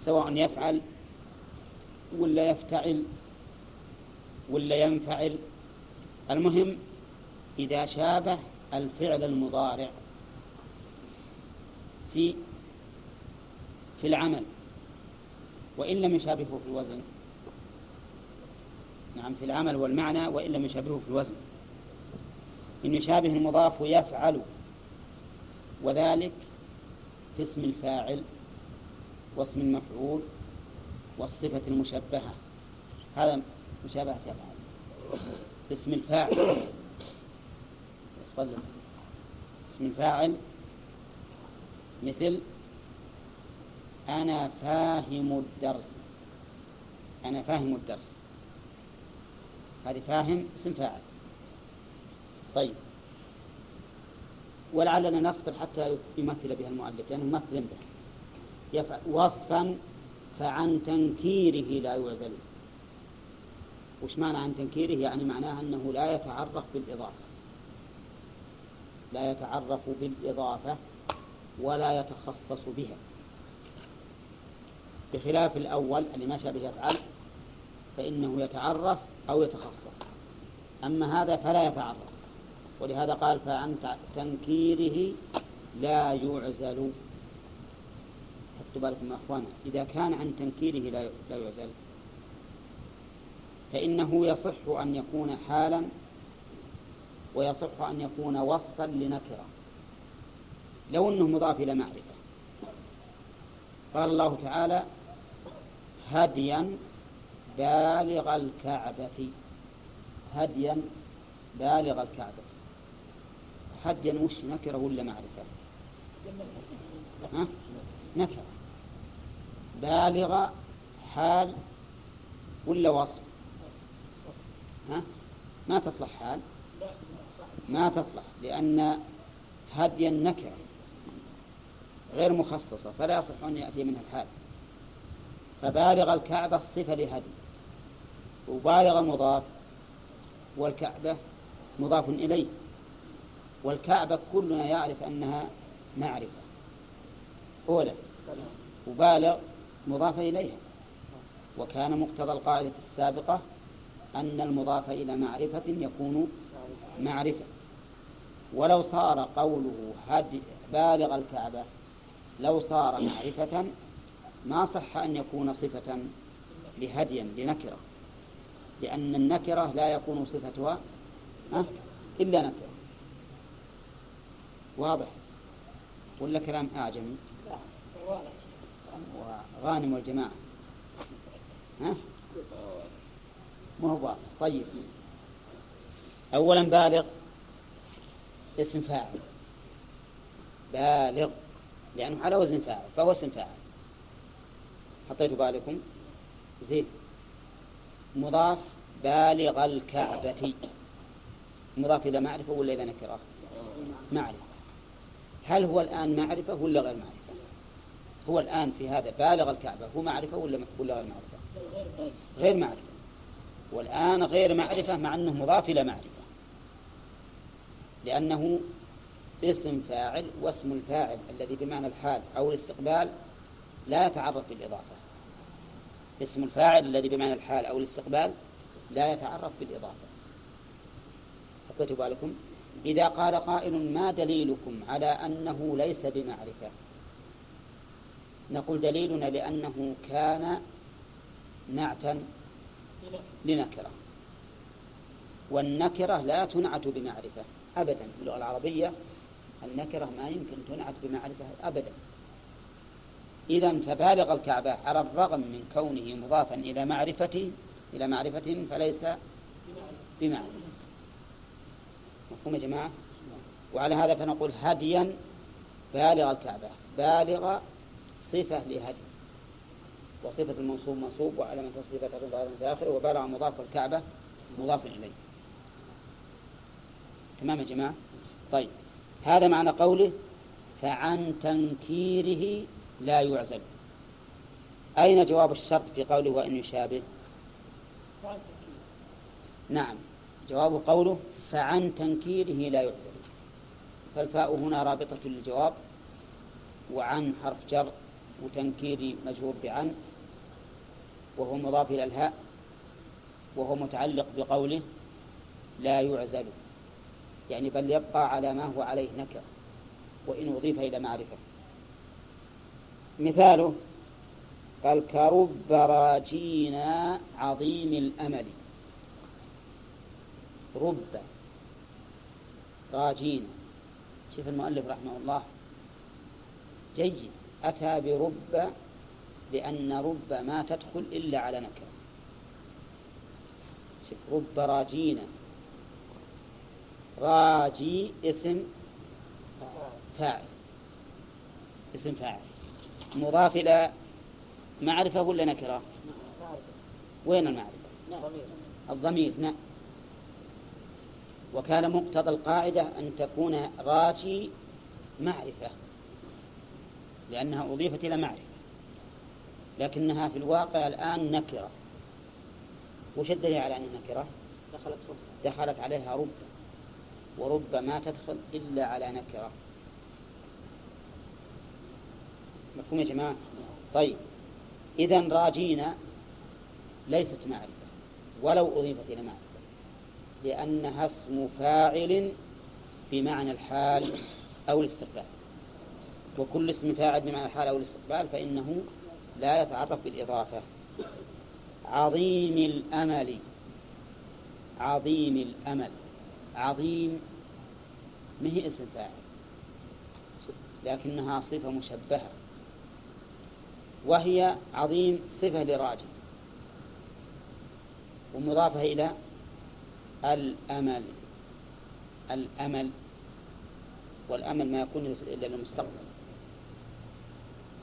سواء يفعل ولا يفتعل ولا ينفعل. المهم إذا شابه الفعل المضارع في في العمل وإن لم يشابهه في الوزن. نعم في العمل والمعنى وإن لم يشابهه في الوزن. إن يشابه المضاف يفعل وذلك في اسم الفاعل واسم المفعول والصفة المشبهة. هذا مشابهة يفعل اسم الفاعل. اسم الفاعل. مثل أنا فاهم الدرس. أنا فاهم الدرس. هذه فاهم اسم فاعل. طيب. ولعلنا نصبر حتى يمثل بها المؤلف لأنه ممثل به يفعل وصفا فعن تنكيره لا يعزل. وش معنى عن تنكيره؟ يعني معناها أنه لا يتعرف بالإضافة. لا يتعرف بالإضافة ولا يتخصص بها. بخلاف الأول اللي ما شابه يفعل فإنه يتعرف أو يتخصص. أما هذا فلا يتعرف. ولهذا قال فعن تنكيره لا يعزل. حطوا بالكم يا أخوانا إذا كان عن تنكيره لا لا يعزل. فإنه يصح أن يكون حالا ويصح أن يكون وصفا لنكرة. لو أنه مضاف إلى معرفة. قال الله تعالى هديا بالغ الكعبة. هديا بالغ الكعبة. هديا وش نكرة ولا معرفة ها؟ نكرة. بالغ حال ولا وصف ها؟ ما تصلح حال؟ ما تصلح لأن هديا نكرة غير مخصصة فلا يصح أن يأتي منها الحال. فبالغ الكعبة صفة لهدي وبالغ مضاف والكعبة مضاف إليه. والكعبة كلنا يعرف أنها معرفة. أولى وبالغ مضاف إليها. وكان مقتضى القاعدة السابقة أن المضاف إلى معرفة يكون معرفة. ولو صار قوله هدي بالغ الكعبة لو صار معرفة ما صح أن يكون صفة لهديا لنكرة. لأن النكرة لا يكون صفتها إلا نكرة. واضح؟ ولا كلام أعجمي وغانم والجماعة. ها؟ ما هو واضح. طيب. أولا بالغ اسم فاعل. بالغ لأنه على وزن فاعل فهو اسم فاعل. حطيتوا بالكم زين. مضاف بالغ الكعبة. مضاف إلى معرفة ولا إلى نكرة؟ معرفة هل هو الآن معرفة ولا غير معرفة؟ هو الآن في هذا بالغ الكعبة هو معرفة ولا ولا غير معرفة؟ غير معرفة. والآن غير معرفة مع أنه مضاف إلى معرفة. لأنه اسم فاعل واسم الفاعل الذي بمعنى الحال أو الاستقبال لا يتعرف بالإضافة. اسم الفاعل الذي بمعنى الحال أو الاستقبال لا يتعرف بالإضافة. حطيتوا بالكم إذا قال قائل ما دليلكم على أنه ليس بمعرفة؟ نقول دليلنا لأنه كان نعتا لنكرة. والنكرة لا تنعت بمعرفة أبدا. في اللغة العربية النكرة ما يمكن تنعت بمعرفة أبدا. إذا فبالغ الكعبة على الرغم من كونه مضافا إلى معرفته إلى معرفة فليس بمعنى مفهوم يا جماعة؟ وعلى هذا فنقول هديا بالغ الكعبة بالغ صفة لهدي. وصفة المنصوب منصوب وعلامة تصريفة الرضا في آخره وبالغ مضاف الكعبة مضاف إليه. تمام يا جماعة؟ طيب هذا معنى قوله فعن تنكيره لا يعزل أين جواب الشرط في قوله وإن يشابه؟ نعم جواب قوله فعن تنكيره لا يعزل فالفاء هنا رابطة للجواب وعن حرف جر وتنكير مجرور بعن وهو مضاف إلى الهاء وهو متعلق بقوله لا يعزل. يعني بل يبقى على ما هو عليه نكر وإن أضيف إلى معرفة. مثاله قال كرب راجينا عظيم الأمل. رب راجينا شوف المؤلف رحمه الله. جيد. أتى برب لأن رب ما تدخل إلا على نكرة. شوف رب راجينا راجي اسم فاعل. اسم فاعل. مضاف إلى معرفة ولا نكرة؟ وين المعرفة؟ الضمير نعم. وكان مقتضى القاعدة أن تكون راجي معرفة لأنها أضيفت إلى معرفة لكنها في الواقع الآن نكرة وش الدليل على أنها نكرة؟ دخلت رب دخلت عليها رب ورب ما تدخل إلا على نكرة مفهوم يا جماعة؟ طيب إذا راجينا ليست معرفة ولو أضيفت إلى معرفة لأنها اسم فاعل بمعنى الحال أو الاستقبال. وكل اسم فاعل بمعنى الحال أو الاستقبال فإنه لا يتعرف بالإضافة. عظيم الأمل. عظيم الأمل. عظيم. ما هي اسم فاعل؟ لكنها صفة مشبهة. وهي عظيم صفة لراجل ومضافة إلى الأمل. الأمل. والأمل ما يكون إلا للمستقبل.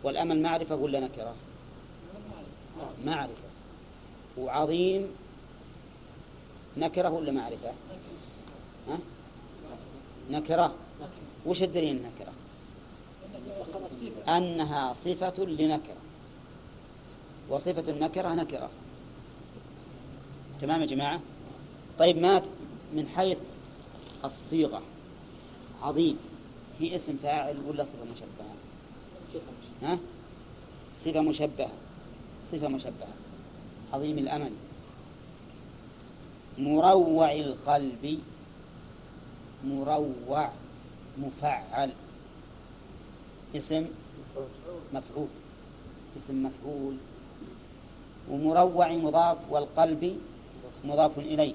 والأمل معرفة ولا نكرة؟ معرفة. وعظيم. نكرة ولا معرفة؟ ها؟ نكرة. وش الدليل النكرة؟ أنها صفة لنكرة. وصفة النكرة نكرة. تمام يا جماعة؟ طيب ما من حيث الصيغة. عظيم. هي اسم فاعل ولا صفة مشبهة؟ ها؟ صفة مشبهة. صفة مشبهة. عظيم الأمل. مروع القلب. مروع مفعل. اسم مفعول. اسم مفعول. ومروع مضاف والقلب مضاف إليه.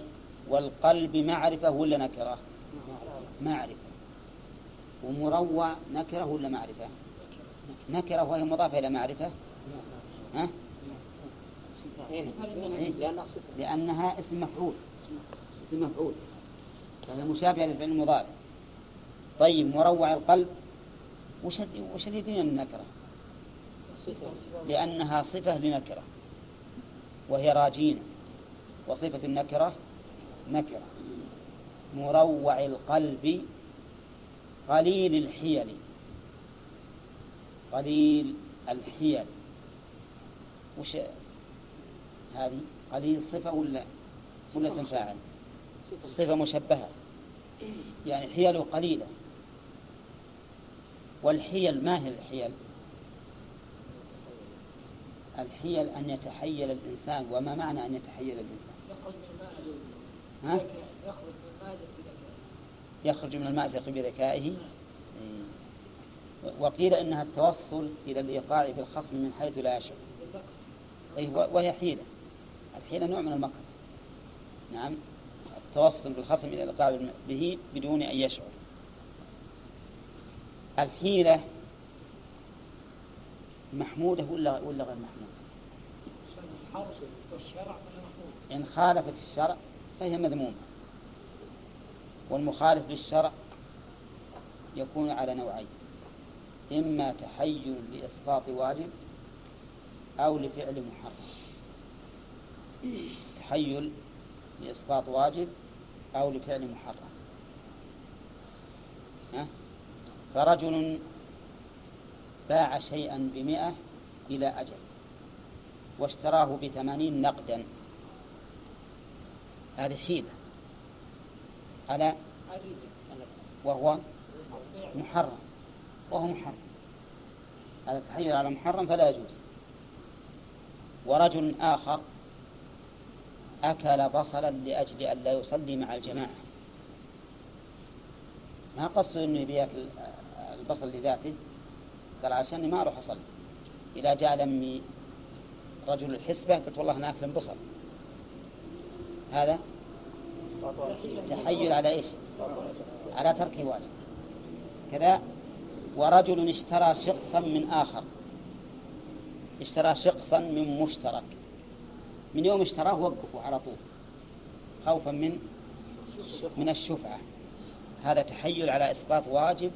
والقلب معرفة ولا نكرة؟ معرفة. ومروع نكرة ولا معرفة؟ نكرة وهي مضافة إلى معرفة؟ ها؟ إيه؟ لأنها اسم مفعول. اسم مفعول. فهي مشابهة للفعل المضارع. طيب مروع القلب. وش وش اللي النكرة؟ لأنها صفة لنكرة. وهي راجين. وصفة النكرة نكرة. مروع القلب قليل الحيل. قليل الحيل. وش هذه؟ قليل صفة ولا ولا اسم فاعل؟ صفة مشبهة. يعني حيل قليلة. والحيل ما هي الحيل؟ الحيل أن يتحيل الإنسان. وما معنى أن يتحيل الإنسان؟ ها؟ يخرج من المأزق بذكائه. إيه. وقيل إنها التوصل إلى الإيقاع في الخصم من حيث لا يشعر. أي وهي حيلة. الحيلة نوع من المكر نعم. التوصل بالخصم إلى الإيقاع به بدون أن يشعر. الحيلة محمودة ولا ولا غير محمودة؟ إن خالفت الشرع فهي مذمومة. والمخالف للشرع يكون على نوعين إما تحيل لإسقاط واجب أو لفعل محرم. تحيل لإسقاط واجب أو لفعل محرم؟ فرجل باع شيئا بمئة إلى أجل واشتراه بثمانين نقدا. هذه حيلة. على وهو محرم. وهو محرم. هذا التحيل على محرم فلا يجوز. ورجل آخر أكل بصلا لأجل أن لا يصلي مع الجماعة. ما قصد أنه بياكل البصل لذاته؟ قال عشان ما أروح أصلي. إذا جاء لمي رجل الحسبة قلت والله أنا أكل بصل. هذا؟ تحيل على إيش؟ على ترك واجب. كذا ورجل اشترى شقصا من آخر. اشترى شقصا من مشترك. من يوم اشتراه وقفوا على طول. خوفا من من الشفعة. هذا تحيل على إسقاط واجب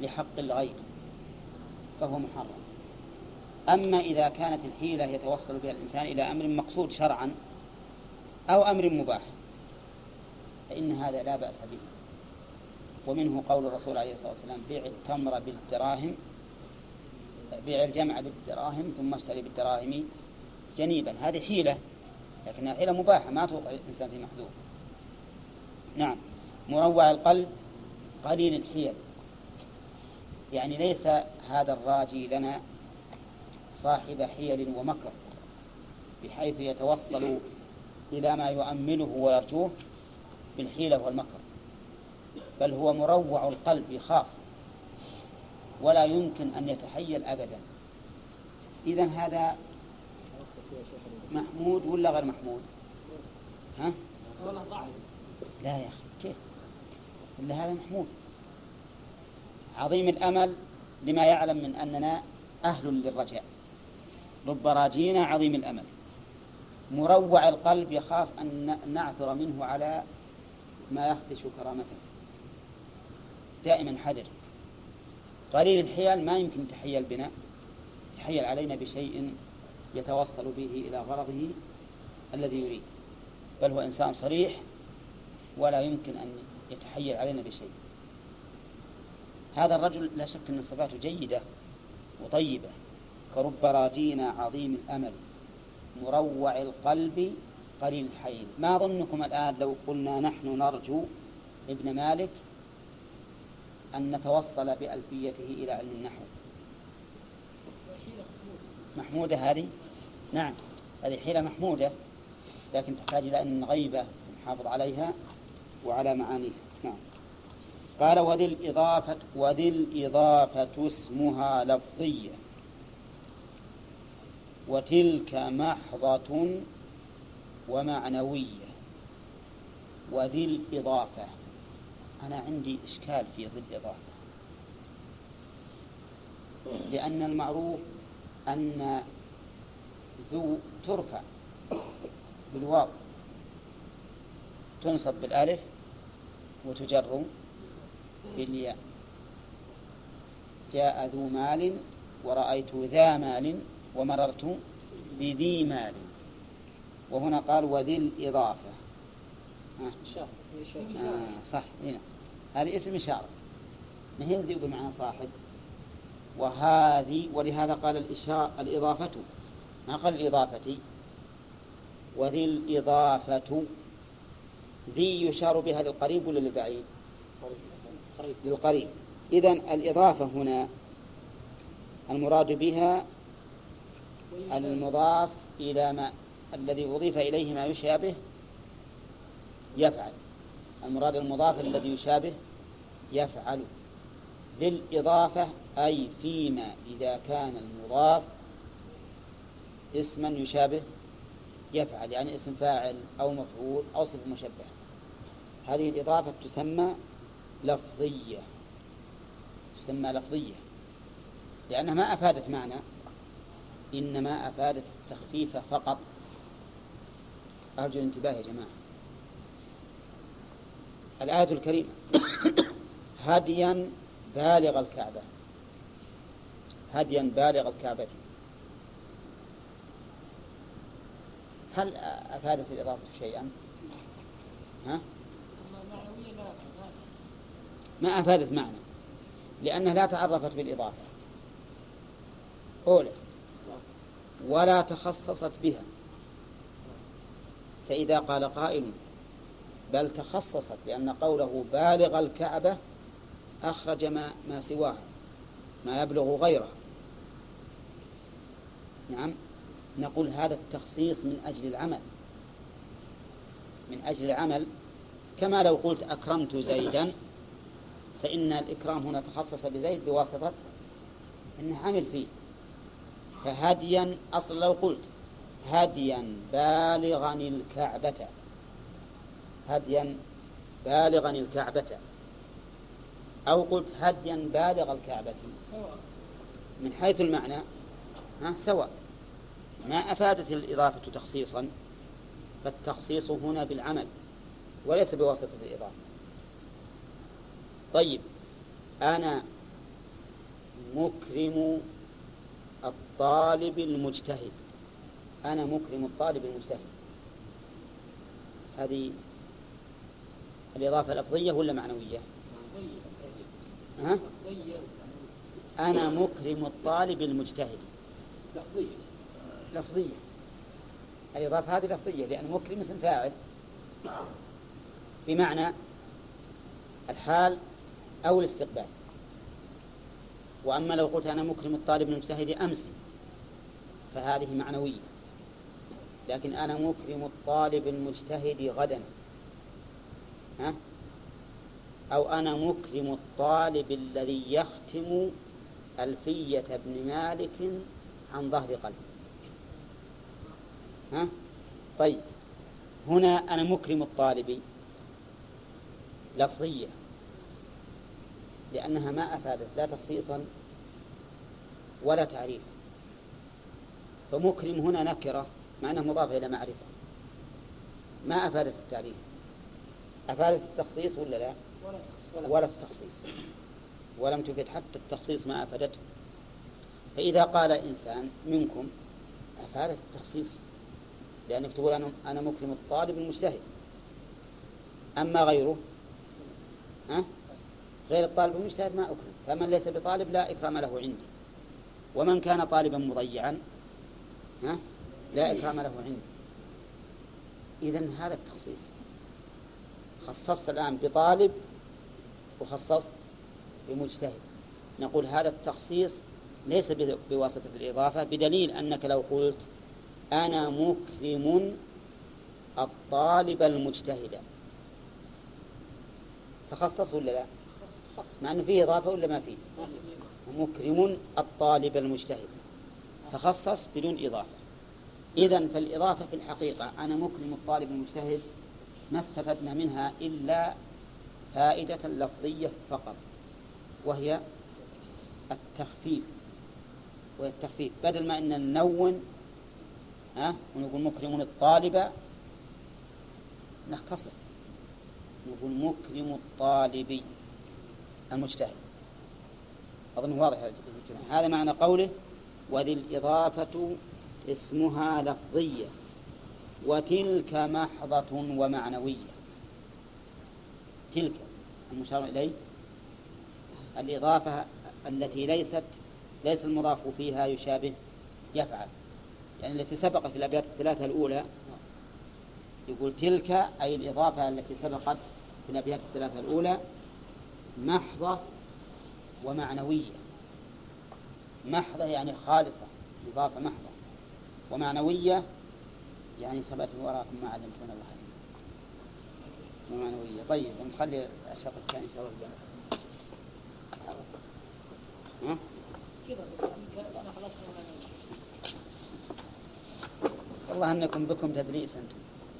لحق الغير. فهو محرم. أما إذا كانت الحيلة يتوصل بها الإنسان إلى أمر مقصود شرعا أو أمر مباح. فإن هذا لا بأس به. ومنه قول الرسول عليه الصلاة والسلام بيع التمر بالدراهم بيع الجمع بالدراهم ثم اشتري بالدراهم جنيبا. هذه حيلة لكنها حيلة مباحة ما توقع الإنسان في محذور. نعم. مروع القلب قليل الحيل. يعني ليس هذا الراجي لنا صاحب حيل ومكر بحيث يتوصل إلى ما يؤمله ويرجوه بالحيلة والمكر. بل هو مروع القلب يخاف. ولا يمكن أن يتحيل أبدا. إذا هذا محمود ولا غير محمود؟ ها؟ لا يا أخي كيف؟ إلا هذا محمود. عظيم الأمل لما يعلم من أننا أهل للرجاء. رب راجينا عظيم الأمل. مروع القلب يخاف أن نعثر منه على ما يخدش كرامته. دائما حذر. قليل الحيل ما يمكن يتحيل بنا. يتحيل علينا بشيء يتوصل به إلى غرضه الذي يريد. بل هو إنسان صريح ولا يمكن أن يتحيل علينا بشيء. هذا الرجل لا شك أن صفاته جيدة وطيبة كرب راجينا عظيم الأمل. مروع القلب قليل الحيل ما ظنكم الآن لو قلنا نحن نرجو ابن مالك أن نتوصل بألفيته إلى علم النحو؟ محمودة هذه؟ نعم هذه حيلة محمودة لكن تحتاج إلى أن نغيبة ونحافظ عليها وعلى معانيها. نعم. قال وذي الإضافة وذي الإضافة اسمها لفظية. وتلك محضة ومعنوية وذي الإضافة. أنا عندي إشكال في ذي الإضافة. لأن المعروف أن ذو ترفع بالواو. تنصب بالألف وتجر بالياء. جاء ذو مال ورأيت ذا مال ومررت بذي مال. وهنا قال وذي الإضافة. آه. آه صح هنا هذه اسم إشارة. ما هي ذي بمعنى صاحب. وهذه ولهذا قال الإشارة الإضافة. ما قال الإضافة؟ وذي الإضافة. ذي يشار بها للقريب ولا للبعيد؟ للقريب. إذا الإضافة هنا المراد بها المضاف إلى ما الذي أضيف إليه ما يشابه يفعل. المراد المضاف الذي يشابه يفعل. للإضافة أي فيما إذا كان المضاف اسما يشابه يفعل يعني اسم فاعل أو مفعول أو صفة مشبهة. هذه الإضافة تسمى لفظية تسمى لفظية لأنها ما أفادت معنى. إنما أفادت التخفيف فقط. أرجو الانتباه يا جماعة. الآية الكريمة. *coughs* هديا بالغ الكعبة. هديا بالغ الكعبة. هل أفادت الإضافة شيئا؟ ها؟ ما أفادت معنى. لأنها لا تعرفت بالإضافة. أولى. ولا تخصصت بها. فإذا قال قائل بل تخصصت لأن قوله بالغ الكعبة أخرج ما, ما سواها ما يبلغ غيره نعم نقول هذا التخصيص من أجل العمل. من أجل العمل كما لو قلت أكرمت زيدا فإن الإكرام هنا تخصص بزيد بواسطة أنه عمل فيه. فهديا أصلا لو قلت. هديا بالغا الكعبة. هديا بالغا الكعبة. أو قلت هديا بالغ الكعبة. من حيث المعنى ها سواء. ما أفادت الإضافة تخصيصا فالتخصيص هنا بالعمل وليس بواسطة الإضافة. طيب أنا مكرم الطالب المجتهد. أنا مكرم الطالب المجتهد. هذه الإضافة لفظية ولا معنوية؟ ها؟ أنا مكرم الطالب المجتهد. لفظية. لفظية الإضافة هذه لفظية لأن مكرم اسم فاعل. بمعنى الحال أو الاستقبال. وأما لو قلت أنا مكرم الطالب المجتهد أمس فهذه معنوية. لكن أنا مكرم الطالب المجتهد غدا. ها؟ أو أنا مكرم الطالب الذي يختم ألفية ابن مالك عن ظهر قلب ها؟ طيب. هنا أنا مكرم الطالب لفظية لأنها ما أفادت لا تخصيصا ولا تعريفا. فمكرم هنا نكرة مع أنها مضافة إلى معرفة. ما أفادت التعريف؟ أفادت التخصيص ولا لا؟ ولا التخصيص. ولم تفد حتى التخصيص ما أفادته. فإذا قال إنسان منكم أفادت التخصيص. لأنك تقول أنا أنا مكرم الطالب المجتهد. أما غيره؟ ها؟ غير الطالب المجتهد ما أكرم. فمن ليس بطالب لا إكرام له عندي. ومن كان طالبا مضيعا ها؟ لا إكرام له عندي. إذا هذا التخصيص. خصصت الآن بطالب وخصصت بمجتهد. نقول هذا التخصيص ليس بواسطة الإضافة بدليل أنك لو قلت أنا مكرم الطالب المجتهد. تخصص ولا لا؟ مع أنه فيه إضافة ولا ما فيه؟ مكرم الطالب المجتهد. تخصص بدون إضافة. إذا فالإضافة في الحقيقة أنا مكرم الطالب المجتهد ما استفدنا منها إلا فائدة لفظية فقط وهي التخفيف. وهي التخفيف. بدل ما أن ننون ها ونقول مكرم الطالب نختصر. نقول مكرم الطالب المجتهد. أظن واضح هذا معنى قوله وذي الإضافة اسمها لفظية وتلك محضة ومعنوية. تلك المشار إليه. الإضافة التي ليست ليس المضاف فيها يشابه يفعل. يعني التي سبق في الأبيات الثلاثة الأولى يقول تلك أي الإضافة التي سبقت في الأبيات الثلاثة الأولى محضة ومعنوية. محضة يعني خالصة إضافة محضة. ومعنوية يعني ثبت وراكم ما علمتم الله ومعنوية طيب نخلي الشرط الثاني إن شاء الله. ها؟ والله أنكم بكم تدريس أنتم.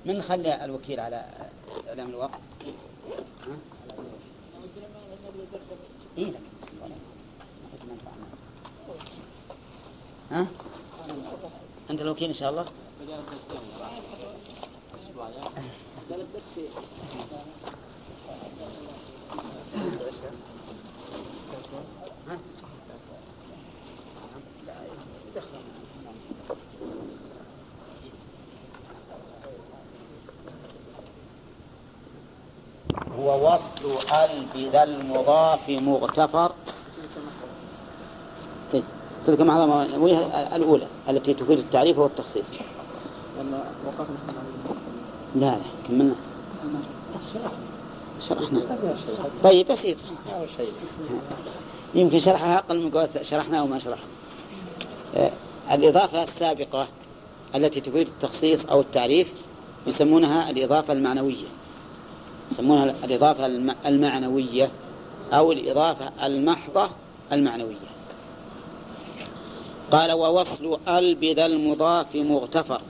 من خلي الوكيل على اعلام الوقت؟ ها؟ إيه لك. ها؟ أنت الوكيل إن شاء الله؟ هو وصل ال بذا المضاف مغتفر. تلك معظم الأولى التي تفيد التعريف والتخصيص. لا لا كملنا. شرحنا. طيب بسيط. يمكن شرحها أقل من قوة شرحنا أو ما شرحنا. آه، الإضافة السابقة التي تفيد التخصيص أو التعريف يسمونها الإضافة المعنوية. يسمونها الإضافة المعنوية أو الإضافة المحضة المعنوية. قال ووصل ال بذا المضاف مغتفر.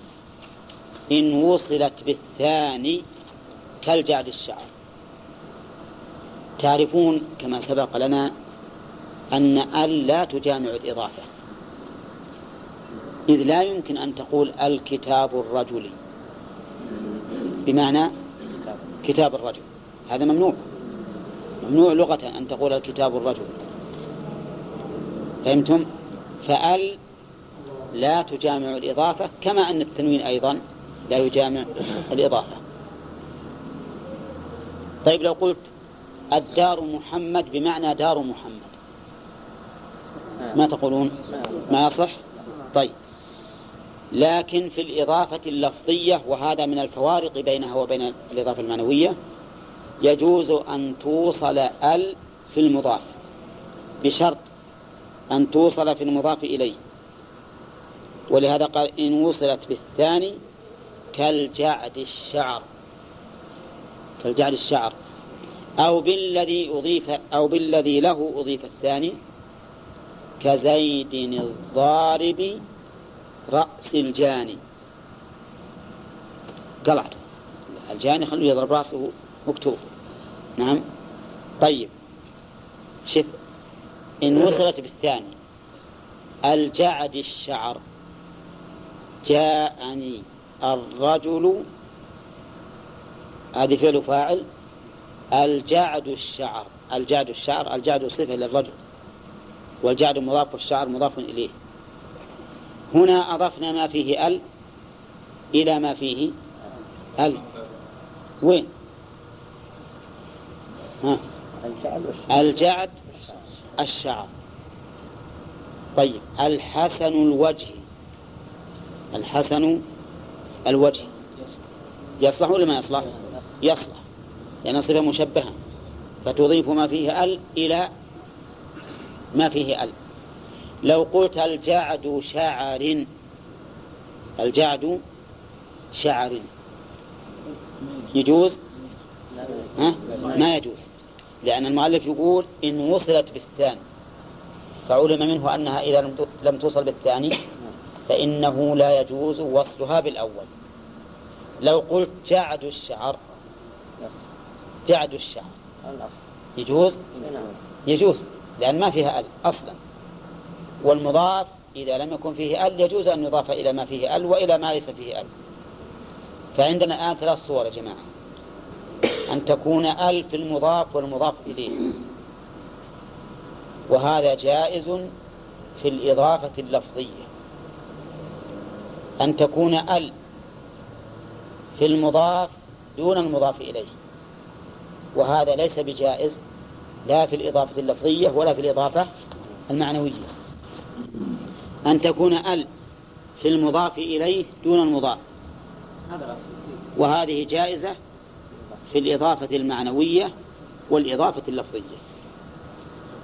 إن وصلت بالثاني كالجعد الشعر تعرفون كما سبق لنا أن أل لا تجامع الإضافة. إذ لا يمكن أن تقول الكتاب الرجل. بمعنى كتاب الرجل. هذا ممنوع. ممنوع لغة أن تقول الكتاب الرجل. فهمتم؟ فأل لا تجامع الإضافة كما أن التنوين أيضا لا يجامع الإضافة. طيب لو قلت الدار محمد بمعنى دار محمد ما تقولون؟ ما يصح؟ طيب. لكن في الإضافة اللفظية وهذا من الفوارق بينها وبين الإضافة المعنوية يجوز أن توصل ال في المضاف بشرط أن توصل في المضاف إليه. ولهذا قال إن وصلت بالثاني كالجعد الشعر. كالجعد الشعر. أو بالذي أضيف أو بالذي له أضيف الثاني كزيد الضارب رأس الجاني. قلعته. الجاني خلوه يضرب رأسه مكتوب. نعم. طيب. شف إن وصلت بالثاني. الجعد الشعر. جاءني الرجل. هذه فعل فاعل. الجعد الشعر. الجعد الشعر الجعد صفة للرجل والجعد مضاف والشعر مضاف إليه. هنا أضفنا ما فيه ال إلى ما فيه ال. وين؟ ها. الجعد الشعر. طيب الحسن الوجه. الحسن الوجه. يصلح ولا ما يصلح؟ يصلح. لأن صفة مشبهة. فتضيف ما فيه ال إلى ما فيه ال. لو قلت الجعد شعر. الجعد شعر. يجوز؟ ها؟ ما يجوز. لأن المؤلف يقول إن وصلت بالثاني فعلم منه أنها إذا لم توصل بالثاني فإنه لا يجوز وصلها بالأول. لو قلت جعد الشعر جعد الشعر يجوز؟ يجوز لأن ما فيها أل أصلا. والمضاف إذا لم يكن فيه أل يجوز أن يضاف إلى ما فيه أل وإلى ما ليس فيه أل. فعندنا الآن ثلاث صور يا جماعة. أن تكون ال في المضاف والمضاف إليه. وهذا جائز في الإضافة اللفظية. أن تكون ال في المضاف دون المضاف إليه. وهذا ليس بجائز لا في الإضافة اللفظية ولا في الإضافة المعنوية. أن تكون ال في المضاف إليه دون المضاف. وهذه جائزة في الإضافة المعنوية والإضافة اللفظية.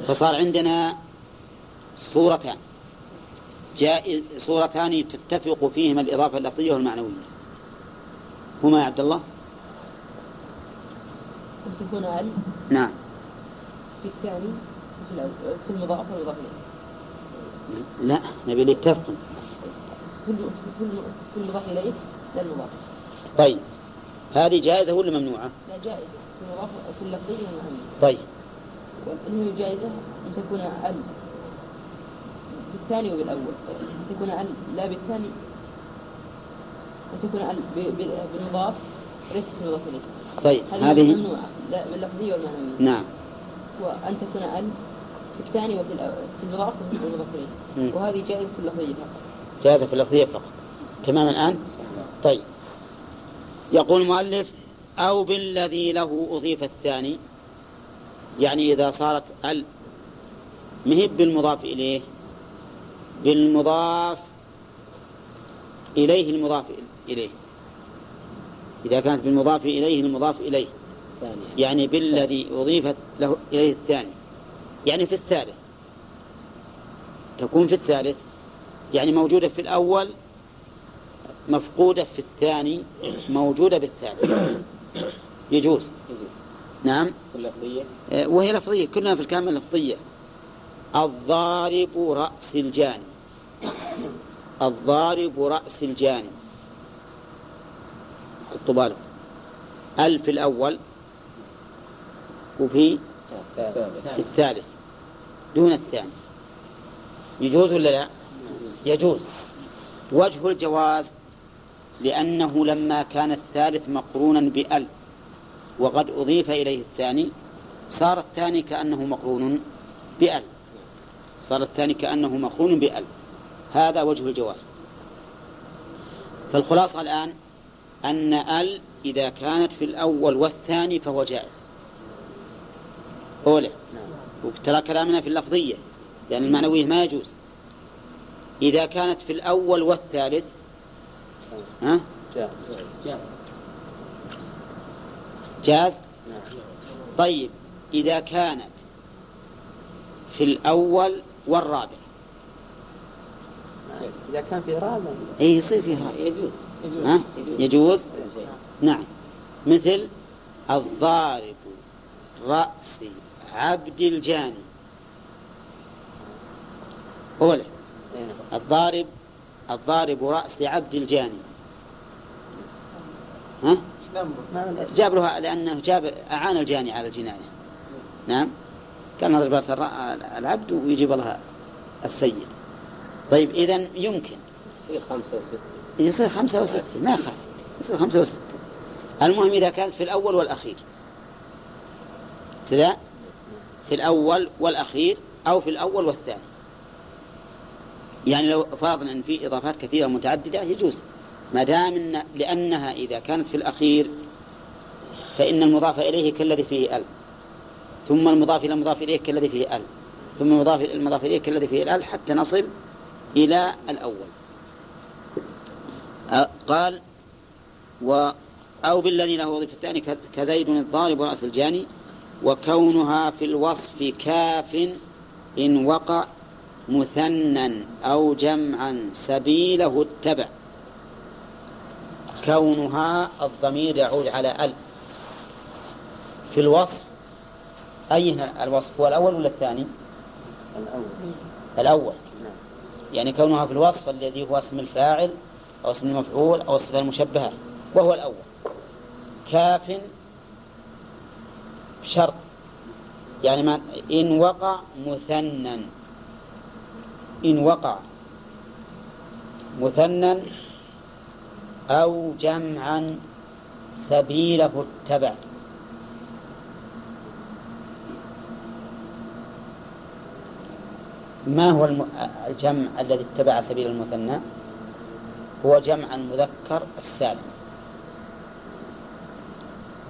فصار عندنا صورتان. جائز صورتان تتفق فيهما الإضافة اللفظية والمعنوية. هما يا عبد الله؟ تكون ال نعم. في الثاني في والمضاف إليه. لا نبي في الم- في المضاف إليه لا المضاف. طيب. هذه جائزة ولا ممنوعة؟ لا جائزة. في اللفظية والمعنوية طيب. والمهم جائزة أن تكون ال بالثاني وبالأول. أن تكون ال لا بالثاني. أن تكون ب- بالمضاف وليست في المضاف إليه طيب هذه ممنوعة؟ لا باللفظية والمعنوية نعم. وأن تكون ال في الثاني وفي في المضاف وفي المضاف. إليه وهذه جائزة اللفظية فقط. جائزة في اللفظية فقط. تمام الآن؟ طيب. يقول المؤلف أو بالذي له أضيف الثاني. يعني إذا صارت ال مهب بالمضاف إليه. بالمضاف إليه المضاف إليه. إذا كانت بالمضاف إليه المضاف إليه. يعني بالذي أضيفت له إليه الثاني. يعني في الثالث. تكون في الثالث. يعني موجودة في الأول مفقودة في الثاني موجودة بالثالث يجوز. نعم. آه، وهي لفظية كلنا في الكامل لفظية. الضارب رأس الجاني. الضارب رأس الجاني. حطوا بالكم. في الأول وفي في الثالث. دون الثاني. يجوز ولا لا؟ يجوز. وجه الجواز لأنه لما كان الثالث مقرونا بأل وقد أضيف إليه الثاني صار الثاني كأنه مقرون بأل. صار الثاني كأنه مقرون بأل. هذا وجه الجواز. فالخلاصة الآن أن أل إذا كانت في الأول والثاني فهو جائز. أولى وترى كلامنا في اللفظية لأن المعنوية ما يجوز. إذا كانت في الأول والثالث ها؟ جاز نعم طيب إذا كانت في الأول والرابع إذا كان في رابع أي يصير فيها يجوز ها؟ يجوز يجوز. نعم مثل الضارب رأس عبد الجاني أولا إيه. الضارب الضارب رأس عبد الجاني. ها؟ جاب له لأنه جاب أعان الجاني على الجناية. نعم؟ كان يضرب رأس العبد ويجيب لها السيد. طيب إذا يمكن. يصير خمسة وستة. يصير خمسة وستة ما يخالف. يصير خمسة وستة. المهم إذا كانت في الأول والأخير. كذا في الأول والأخير أو في الأول والثاني. يعني لو فرضنا أن في إضافات كثيرة متعددة يجوز. ما دام إن لأنها إذا كانت في الأخير فإن المضاف إليه كالذي فيه ال. ثم المضاف إلى المضاف إليه كالذي فيه ال. ثم المضاف إلى المضاف إليه كالذي فيه ال حتى نصل إلى الأول. قال و أو بالذي له وظيفة الثاني كزيد الضارب ورأس الجاني وكونها في الوصف كاف إن وقع مثنى أو جمعا سبيله اتبع كونها الضمير يعود على ال. في الوصف أي هنا الوصف؟ هو الأول ولا الثاني؟ الأول. الأول يعني كونها في الوصف الذي هو اسم الفاعل أو اسم المفعول أو الصفة المشبهة وهو الأول. كاف شرط يعني ما إن وقع مثنى. إن وقع مثنى أو جمعا سبيله اتبع ما هو الجمع الذي اتبع سبيل المثنى؟ هو جمع المذكر السالم.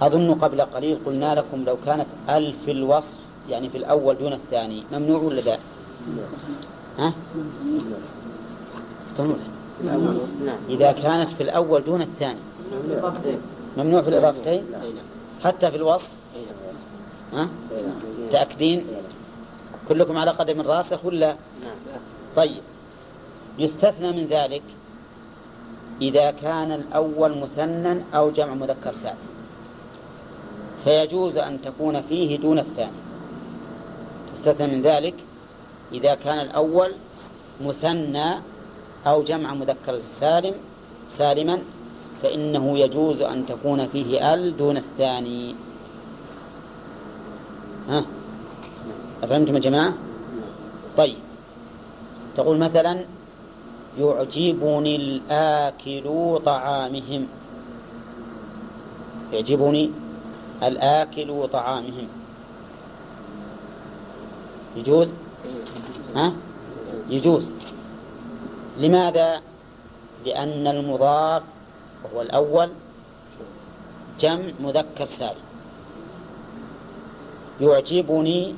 أظن قبل قليل قلنا لكم لو كانت ال في الوصف يعني في الأول دون الثاني ممنوع ولا لا؟ ها؟ إذا كانت في الأول دون الثاني. ممنوع في الإضافتين؟ حتى في الوصف؟ ها؟ تأكدين؟ كلكم على قدم راسخ ولا؟ طيب. يستثنى من ذلك إذا كان الأول مثنى أو جمع مذكر سالم فيجوز أن تكون فيه دون الثاني. يستثنى من ذلك إذا كان الأول مثنى أو جمع مذكر سالم سالما فإنه يجوز أن تكون فيه ال دون الثاني. ها؟ أفهمتم يا جماعة؟ طيب. تقول مثلا يعجبني الآكل طعامهم. يعجبني الآكل طعامهم. يجوز؟ ها يجوز لماذا لأن المضاف وهو الأول جمع مذكر سالم يعجبني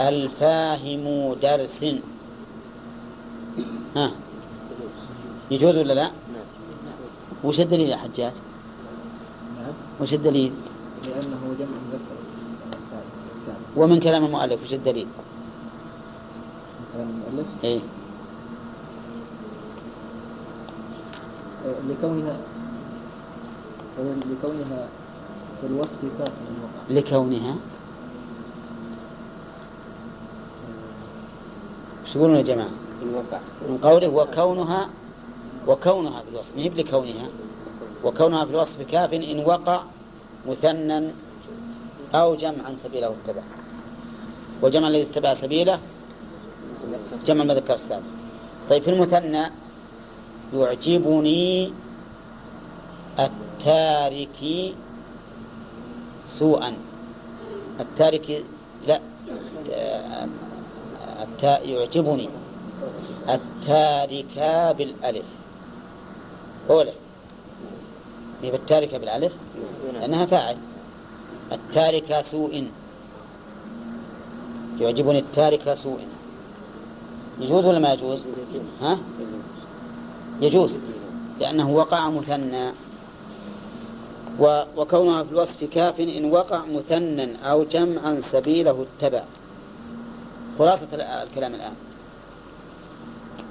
الفاهم درس ها يجوز ولا لا؟ وش الدليل يا حجاج؟ وش الدليل؟ لأنه جمع مذكر ومن كلام المؤلف وش الدليل؟ كلام المؤلف إيه؟ آه، لكونها أو لكونها في الوصف كاف من وقع لكونها؟ وش تقولون يا جماعة؟ من قوله وكونها وكونها في الوصف. ما هي بلكونها. وكونها في الوصف كاف إن وقع مثنى أو جمعا سبيله اتبع وجمع الذي اتبع سبيله جمع المذكر السابق. طيب في المثنى يعجبني التارك سوءا. التارك لا التا يعجبني التاركة بالألف. أولى هي بالتاركة بالألف؟ لأنها فاعل. التاركة سوء يعجبني التاركة سوء يجوز ولا ما يجوز؟ ها؟ يجوز لأنه وقع مثنى. وكونها في الوصف كاف إن وقع مثنى أو جمعا سبيله اتبع. خلاصة ال- الكلام الآن.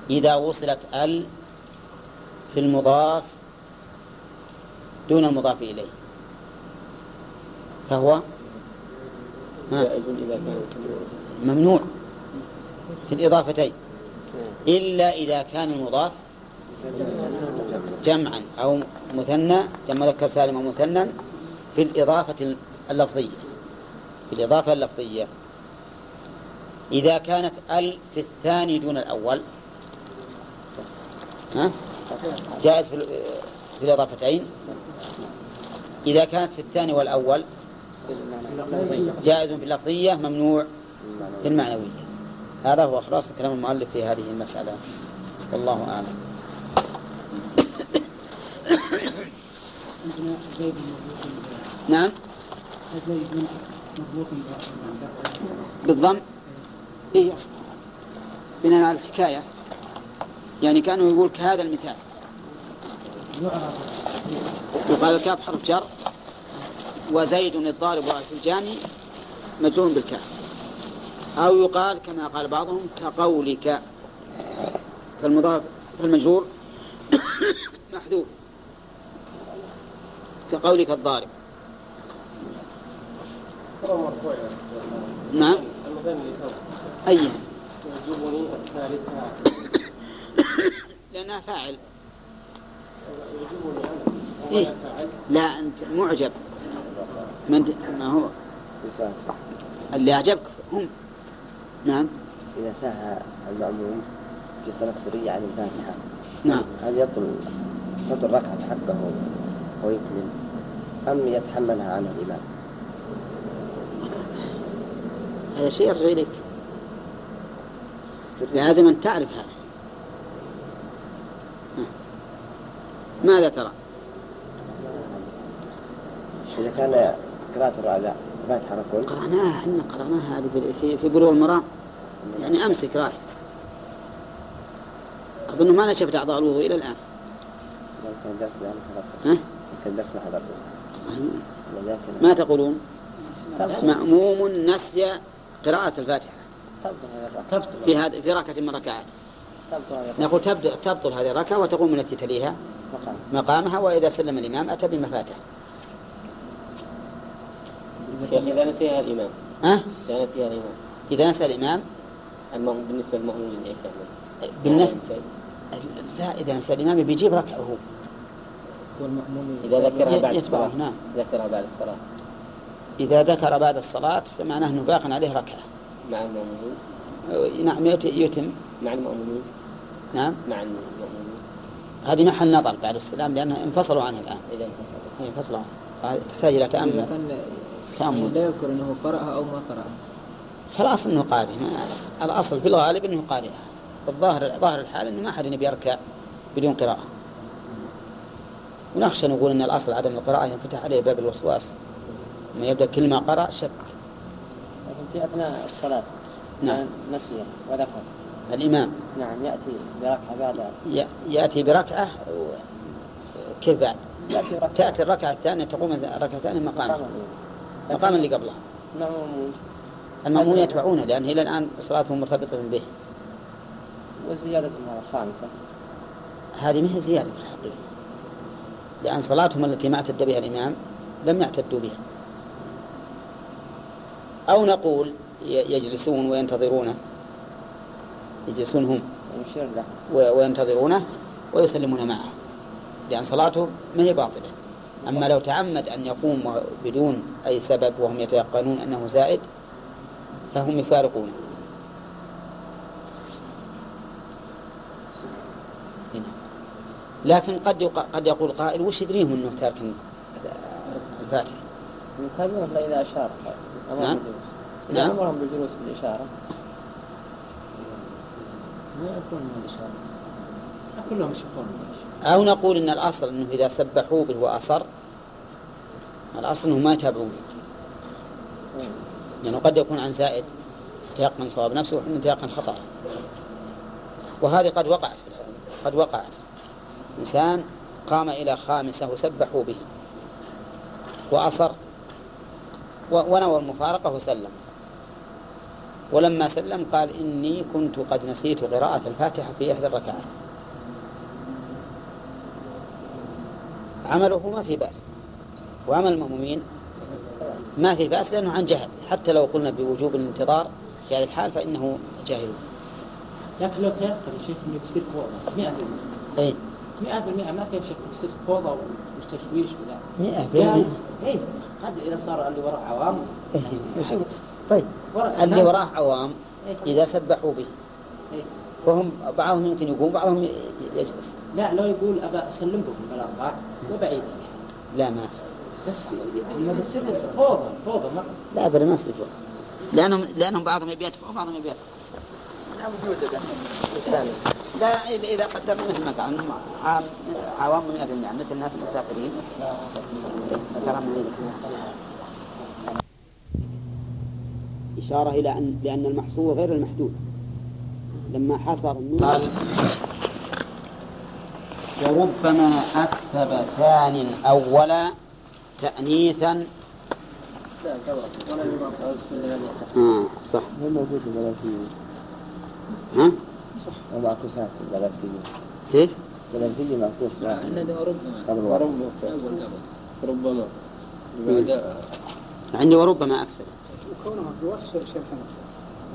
إذا وصلت ال في المضاف دون المضاف إليه. فهو؟ ممنوع. في الإضافتين. إلا إذا كان المضاف جمعا أو مثنى جمع مذكر سالم أو مثنى في الإضافة اللفظية. في الإضافة اللفظية. إذا كانت ال في الثاني دون الأول ها؟ جائز في, ال- في الإضافتين. إذا كانت في الثاني والأول جائز في اللفظية ممنوع في المعنوية. هذا هو خلاصة كلام المؤلف في هذه المسألة. والله أعلم. نعم. بالضم؟ إيه يصل بناء على الحكاية. يعني كانوا يقول كهذا المثال. يقال الكاف حرف جر وزيد الضارب رأس الجاني مجرور بالكاف. أو يقال كما قال بعضهم كقولك. فالمضاف فالمجرور *coughs* محذوف. كقولك الضارب. نعم. أي. *coughs* لأنها فاعل. إيه؟ لا أنت معجب. انت ما هو؟ اللي أعجبك هم. نعم. إذا ساهى المأموم في صلاة سرية عن الفاتحة نعم. هل يبطل يبطل الركعة حقه ويكمل. أم يتحملها عنه الإمام؟ هذا شيء يرجع إليك. لازم أن تعرف هذا. ماذا ترى؟ إذا كان قراءة الرابع الفاتحة ركن قرأناها إحنا قرأناها هذه في- في بلوغ المرام يعني أمسك رايح أظن ما نشفت أعضاء الوضوء إلى الآن. لو كان درس ها؟ حضرته كان درس ما حضرته ما تقولون؟ مأموم نسي قراءة الفاتحة. في هذا في ركعة من ركعات. نقول تبدأ تبطل هذه الركعة وتقوم التي تليها. مقامها وإذا سلم الإمام أتى بمفاتح. شيخ إذا نسيها الإمام. ها؟ إذا نسيها الإمام. إذا نسى الإمام؟ المهم بالنسبة للمأمومين إيش يعمل؟ بالنسبة لا إذا نسى الإمام بيجيب ركعة. هو والمأموم إذا ذكرها بعد الصلاة. نعم. ذكرها بعد الصلاة. إذا ذكر بعد الصلاة فمعناه أنه باق عليه ركعة. مع المأمومين نعم يت- يتم. مع المأمومين نعم. مع المأمومين هذه محل نظر بعد السلام لأنه انفصلوا عنه الآن. إذا انفصل هي انفصلوا عنه. هذه تحتاج إلى إذا تأمل كان تأمل لا يذكر أنه قرأها أو ما قرأها. فالأصل أنه قارئ. ما- الأصل في الغالب أنه قارئها الظاهر ظاهر الحال أنه ما أحد يبي يركع بدون قراءة. ونخشى نقول أن الأصل عدم القراءة ينفتح عليه باب الوسواس. لما يبدأ كل ما قرأ شك. لكن في أثناء الصلاة. نعم. نسي وذكر الإمام. نعم يأتي بركعة بعد. يأتي بركعة و- كيف بعد؟ تأتي الركعة الثانية تقوم الركعة الثانية مقاما مقاما اللي قبلها. نعم. المأمون يتبعونه لأن إلى الآن صلاتهم مرتبطة به. وزيادة المرة الخامسة هذه ما هي زيادة في الحقيقة. لأن صلاتهم التي ما اعتد بها الإمام لم يعتدوا بها. أو نقول يجلسون وينتظرونه يجلسون هم. وينتظرونه ويسلمون معه. لأن صلاته ما هي باطلة. أما لو تعمد أن يقوم بدون أي سبب وهم يتيقنون أنه زائد فهم يفارقونه هنا. لكن قد يق... قد يقول قائل وش يدريهم إنه تارك الفاتحة؟ يتابعون أشار أمرهم نعم. نعم. إذا أمرهم بالجلوس بالإشارة. ما يعرفون من الإشارة. كلهم يشوفون أو نقول إن الأصل إنه إذا سبحوا به وأصر الأصل انهم ما يتابعون لأنه قد يكون عن زائد تيقن صواب نفسه وحين تيقن خطأ. وهذه قد وقعت في قد وقعت. إنسان قام إلى خامسة وسبحوا به وأصر ونوى المفارقة وسلم. ولما سلم قال إني كنت قد نسيت قراءة الفاتحة في إحدى الركعات. عمله ما في بأس. وعمل المأمومين ما في بأس لأنه عن جهل. حتى لو قلنا بوجوب الانتظار في هذه الحال فإنه جاهل. لكن لو تيسر يا شيخ إنه يصير فوضى 100% أي 100% ما في شيخ يصير فوضى وتشويش ولا. مئة يعني اي هذا إذا صار اللي وراه عوام. بالمئة طيب اللي وراه عوام إيه. إذا سبحوا به. إيه. فهم بعضهم يمكن يقوم بعضهم يجلس. لا لو يقول ابى أسلمكم بالاربعه وبعيد لا ما بس ما بيصير فوضى فوضى ما لا أبدا ما يصير لأنهم لأنهم بعضهم يبي يدفع وبعضهم يبي يدفع. لا إذا إذا قدرنا مثل ما قال أنهم عام عوام من أهل النعم مثل الناس المسافرين. إشارة إلى أن لأن المحصور غير المحدود. لما حصر النور. قال وربما أكسب ثان أولا تأنيثا. آه صح. هو موجود البلدية ها؟ ومعكوسات البلدية سيف البلدية معكوس. عندنا ربما. واحد. ربما بعد عندي وربما أكسب. وكونها بوصف شيء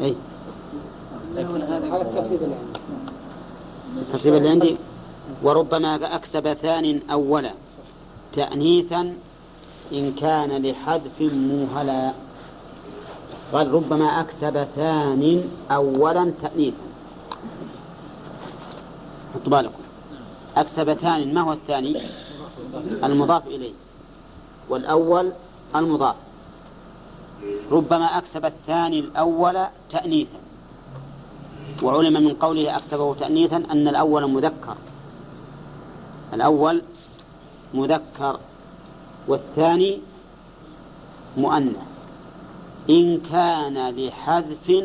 أي لكن هذا على الترتيب اللي عندي الترتيب اللي عندي وربما أكسب ثان أولا. تأنيثا إن كان لحذف موهلا قال ربما أكسب ثان أولا تأنيثا. حطوا بالكم. أكسب ثان ما هو الثاني؟ المضاف إليه. والأول المضاف. ربما أكسب الثاني الأول تأنيثا. وعلم من قوله أكسبه تأنيثا أن الأول مذكر. الأول مذكر والثاني مؤنث. إن كان لحذف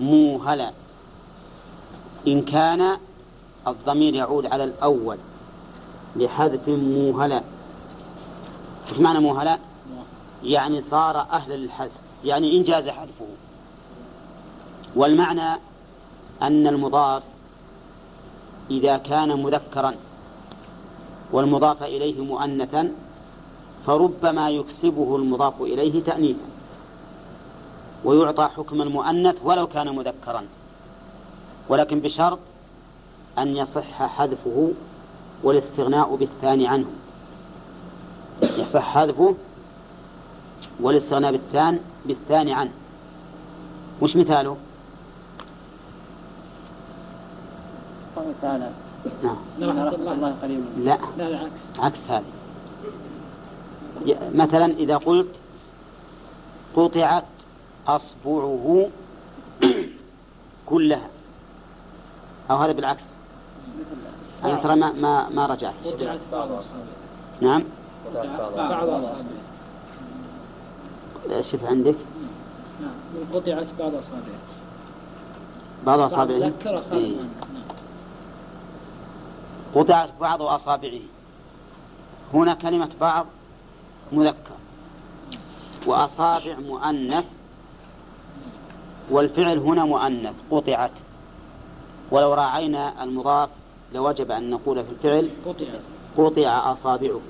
موهلا. إن كان الضمير يعود على الأول لحذف موهلا. وش معنى موهلا؟ يعني صار أهلا للحذف. يعني إن جاز حذفه. والمعنى أن المضاف إذا كان مذكرا والمضاف إليه مؤنثا فربما يكسبه المضاف إليه تأنيثا ويعطى حكم المؤنث ولو كان مذكرا ولكن بشرط أن يصح حذفه والاستغناء بالثاني عنه يصح حذفه والاستغناء بالثاني بالثاني عنه وش مثاله؟ قوله تعالى نعم. إن رحمة الله قريب. لا. لا العكس عكس. هذه ي- مثلا إذا قلت قطعت أصبعه كلها. أو هذا بالعكس. أنا ترى ما ما ما رجعت. قطعت بعض نعم. بعض أصابع شوف عندك؟ نعم. قطعت بعض أصابع بعض أصابعه. ذكر أصابع إيه. نعم. قطعت بعض أصابعه. هنا كلمة بعض مذكر. وأصابع مؤنث والفعل هنا مؤنث قطعت. ولو راعينا المضاف لوجب أن نقول في الفعل قطعت. قطع أصابعه.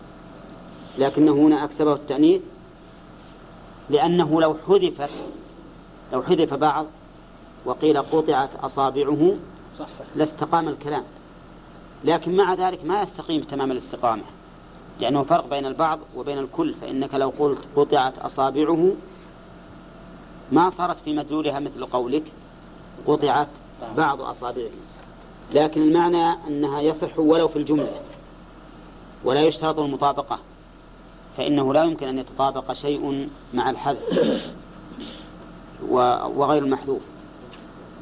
لكنه هنا أكسبه التأنيث لأنه لو حذفت لو حذف بعض وقيل قطعت أصابعه لاستقام الكلام. لكن مع ذلك ما يستقيم تمام الاستقامة. لأنه فرق بين البعض وبين الكل فإنك لو قلت قطعت أصابعه ما صارت في مدلولها مثل قولك قطعت بعض أصابعه. لكن المعنى أنها يصح ولو في الجملة ولا يشترط المطابقة فإنه لا يمكن أن يتطابق شيء مع الحذف وغير المحذوف.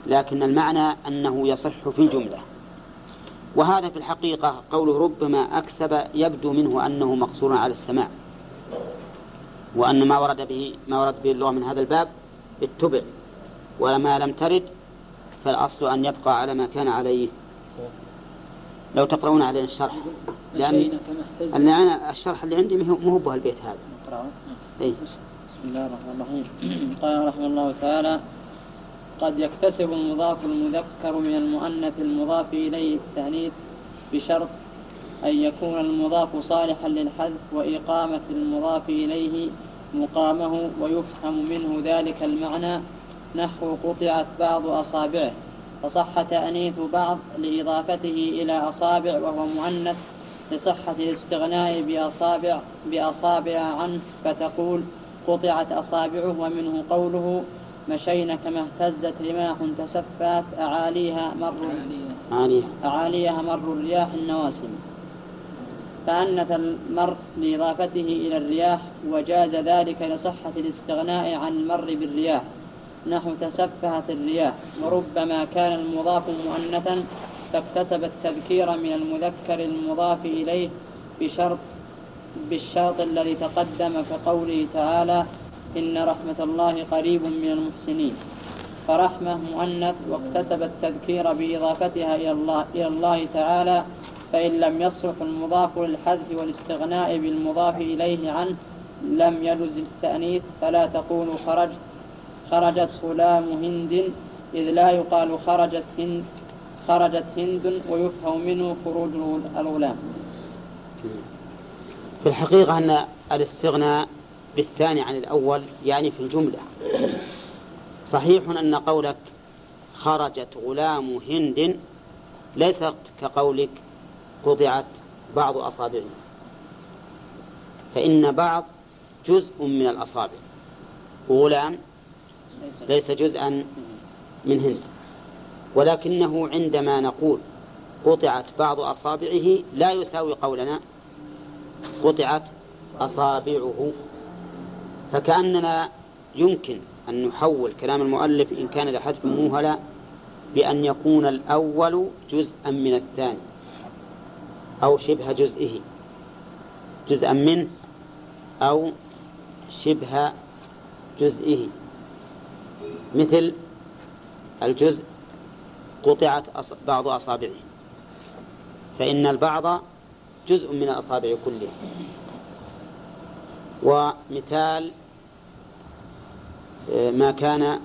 لكن المعنى أنه يصح في الجملة. وهذا في الحقيقة قوله ربما أكسب يبدو منه أنه مقصور على السماع وأن ما ورد به ما ورد به اللغة من هذا الباب اتبع وما لم ترد فالأصل أن يبقى على ما كان عليه لو تقرؤون علينا الشرح لأن أن أنا الشرح اللي عندي مو هو البيت هذا. إيه. بسم الله الرحمن الرحيم قال رحمه الله تعالى قد يكتسب المضاف المذكر من المؤنث المضاف إليه التأنيث بشرط أن يكون المضاف صالحا للحذف وإقامة المضاف إليه مقامه ويفهم منه ذلك المعنى نحو قطعت بعض أصابعه. فصح تأنيث بعض لإضافته إلى أصابع وهو مؤنث لصحة الاستغناء بأصابع بأصابع عنه فتقول قطعت أصابعه ومنه قوله مشينا كما اهتزت رماح تسفات أعاليها مر عالية أعاليها. مر الرياح النواسم. فأنث المر لإضافته إلى الرياح وجاز ذلك لصحة الاستغناء عن المر بالرياح. نحو تسفهت الرياح. وربما كان المضاف مؤنثا فاكتسب التذكير من المذكر المضاف إليه بشرط بالشرط الذي تقدم كقوله تعالى إن رحمة الله قريب من المحسنين. فرحمة مؤنث واكتسب التذكير بإضافتها إلى الله, إلى الله تعالى فإن لم يصلح المضاف للحذف والاستغناء بالمضاف إليه عنه لم يجز التأنيث فلا تقول خرجت خرجت غلام هند إذ لا يقال خرجت هند خرجت هند ويفهم منه خروج الغلام. في الحقيقة أن الاستغناء بالثاني عن الأول يعني في الجملة. صحيح أن قولك خرجت غلام هند ليست كقولك قطعت بعض أصابعه. فإن بعض جزء من الأصابع. وغلام ليس جزءا من هند. ولكنه عندما نقول قطعت بعض أصابعه لا يساوي قولنا قطعت أصابعه. فكأننا يمكن أن نحول كلام المؤلف إن كان لحذف موهلا بأن يكون الأول جزءا من الثاني أو شبه جزئه. جزءا منه أو شبه جزئه. مثل الجزء قطعت بعض أصابعه. فإن البعض جزء من الأصابع كلها. ومثال ما كان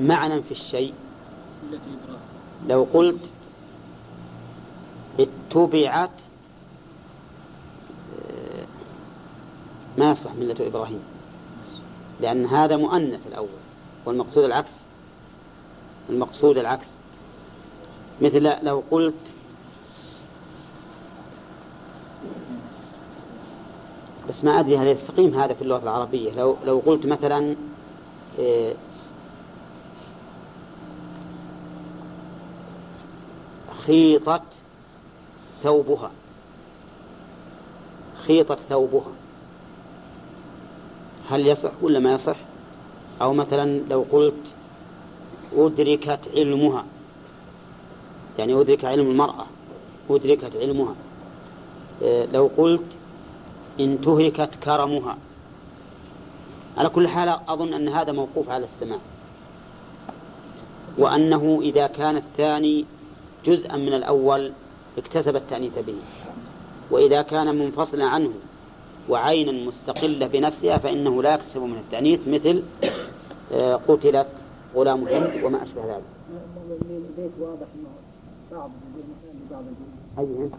معنى في الشيء. لو قلت اتبعت آه، ما يصلح ملة إبراهيم لأن هذا مؤنث الأول والمقصود العكس المقصود العكس. مثل لو قلت بس ما أدري هل يستقيم هذا في اللغة العربية. لو لو قلت مثلا إيه، خيطت ثوبها. خيطت ثوبها. هل يصح ولا ما يصح؟ أو مثلا لو قلت أدركت علمها. يعني أدرك علم المرأة أدركت علمها. إيه، لو قلت انتهكت كرمها. على كل حال أظن أن هذا موقوف على السماع وأنه إذا كان الثاني جزءا من الأول اكتسب التأنيث به. وإذا كان منفصلا عنه وعينا مستقلة بنفسها فإنه لا يكتسب من التأنيث مثل آه، قتلت غلام هند وما أشبه ذلك. البيت واضح إنه صعب الجمل أي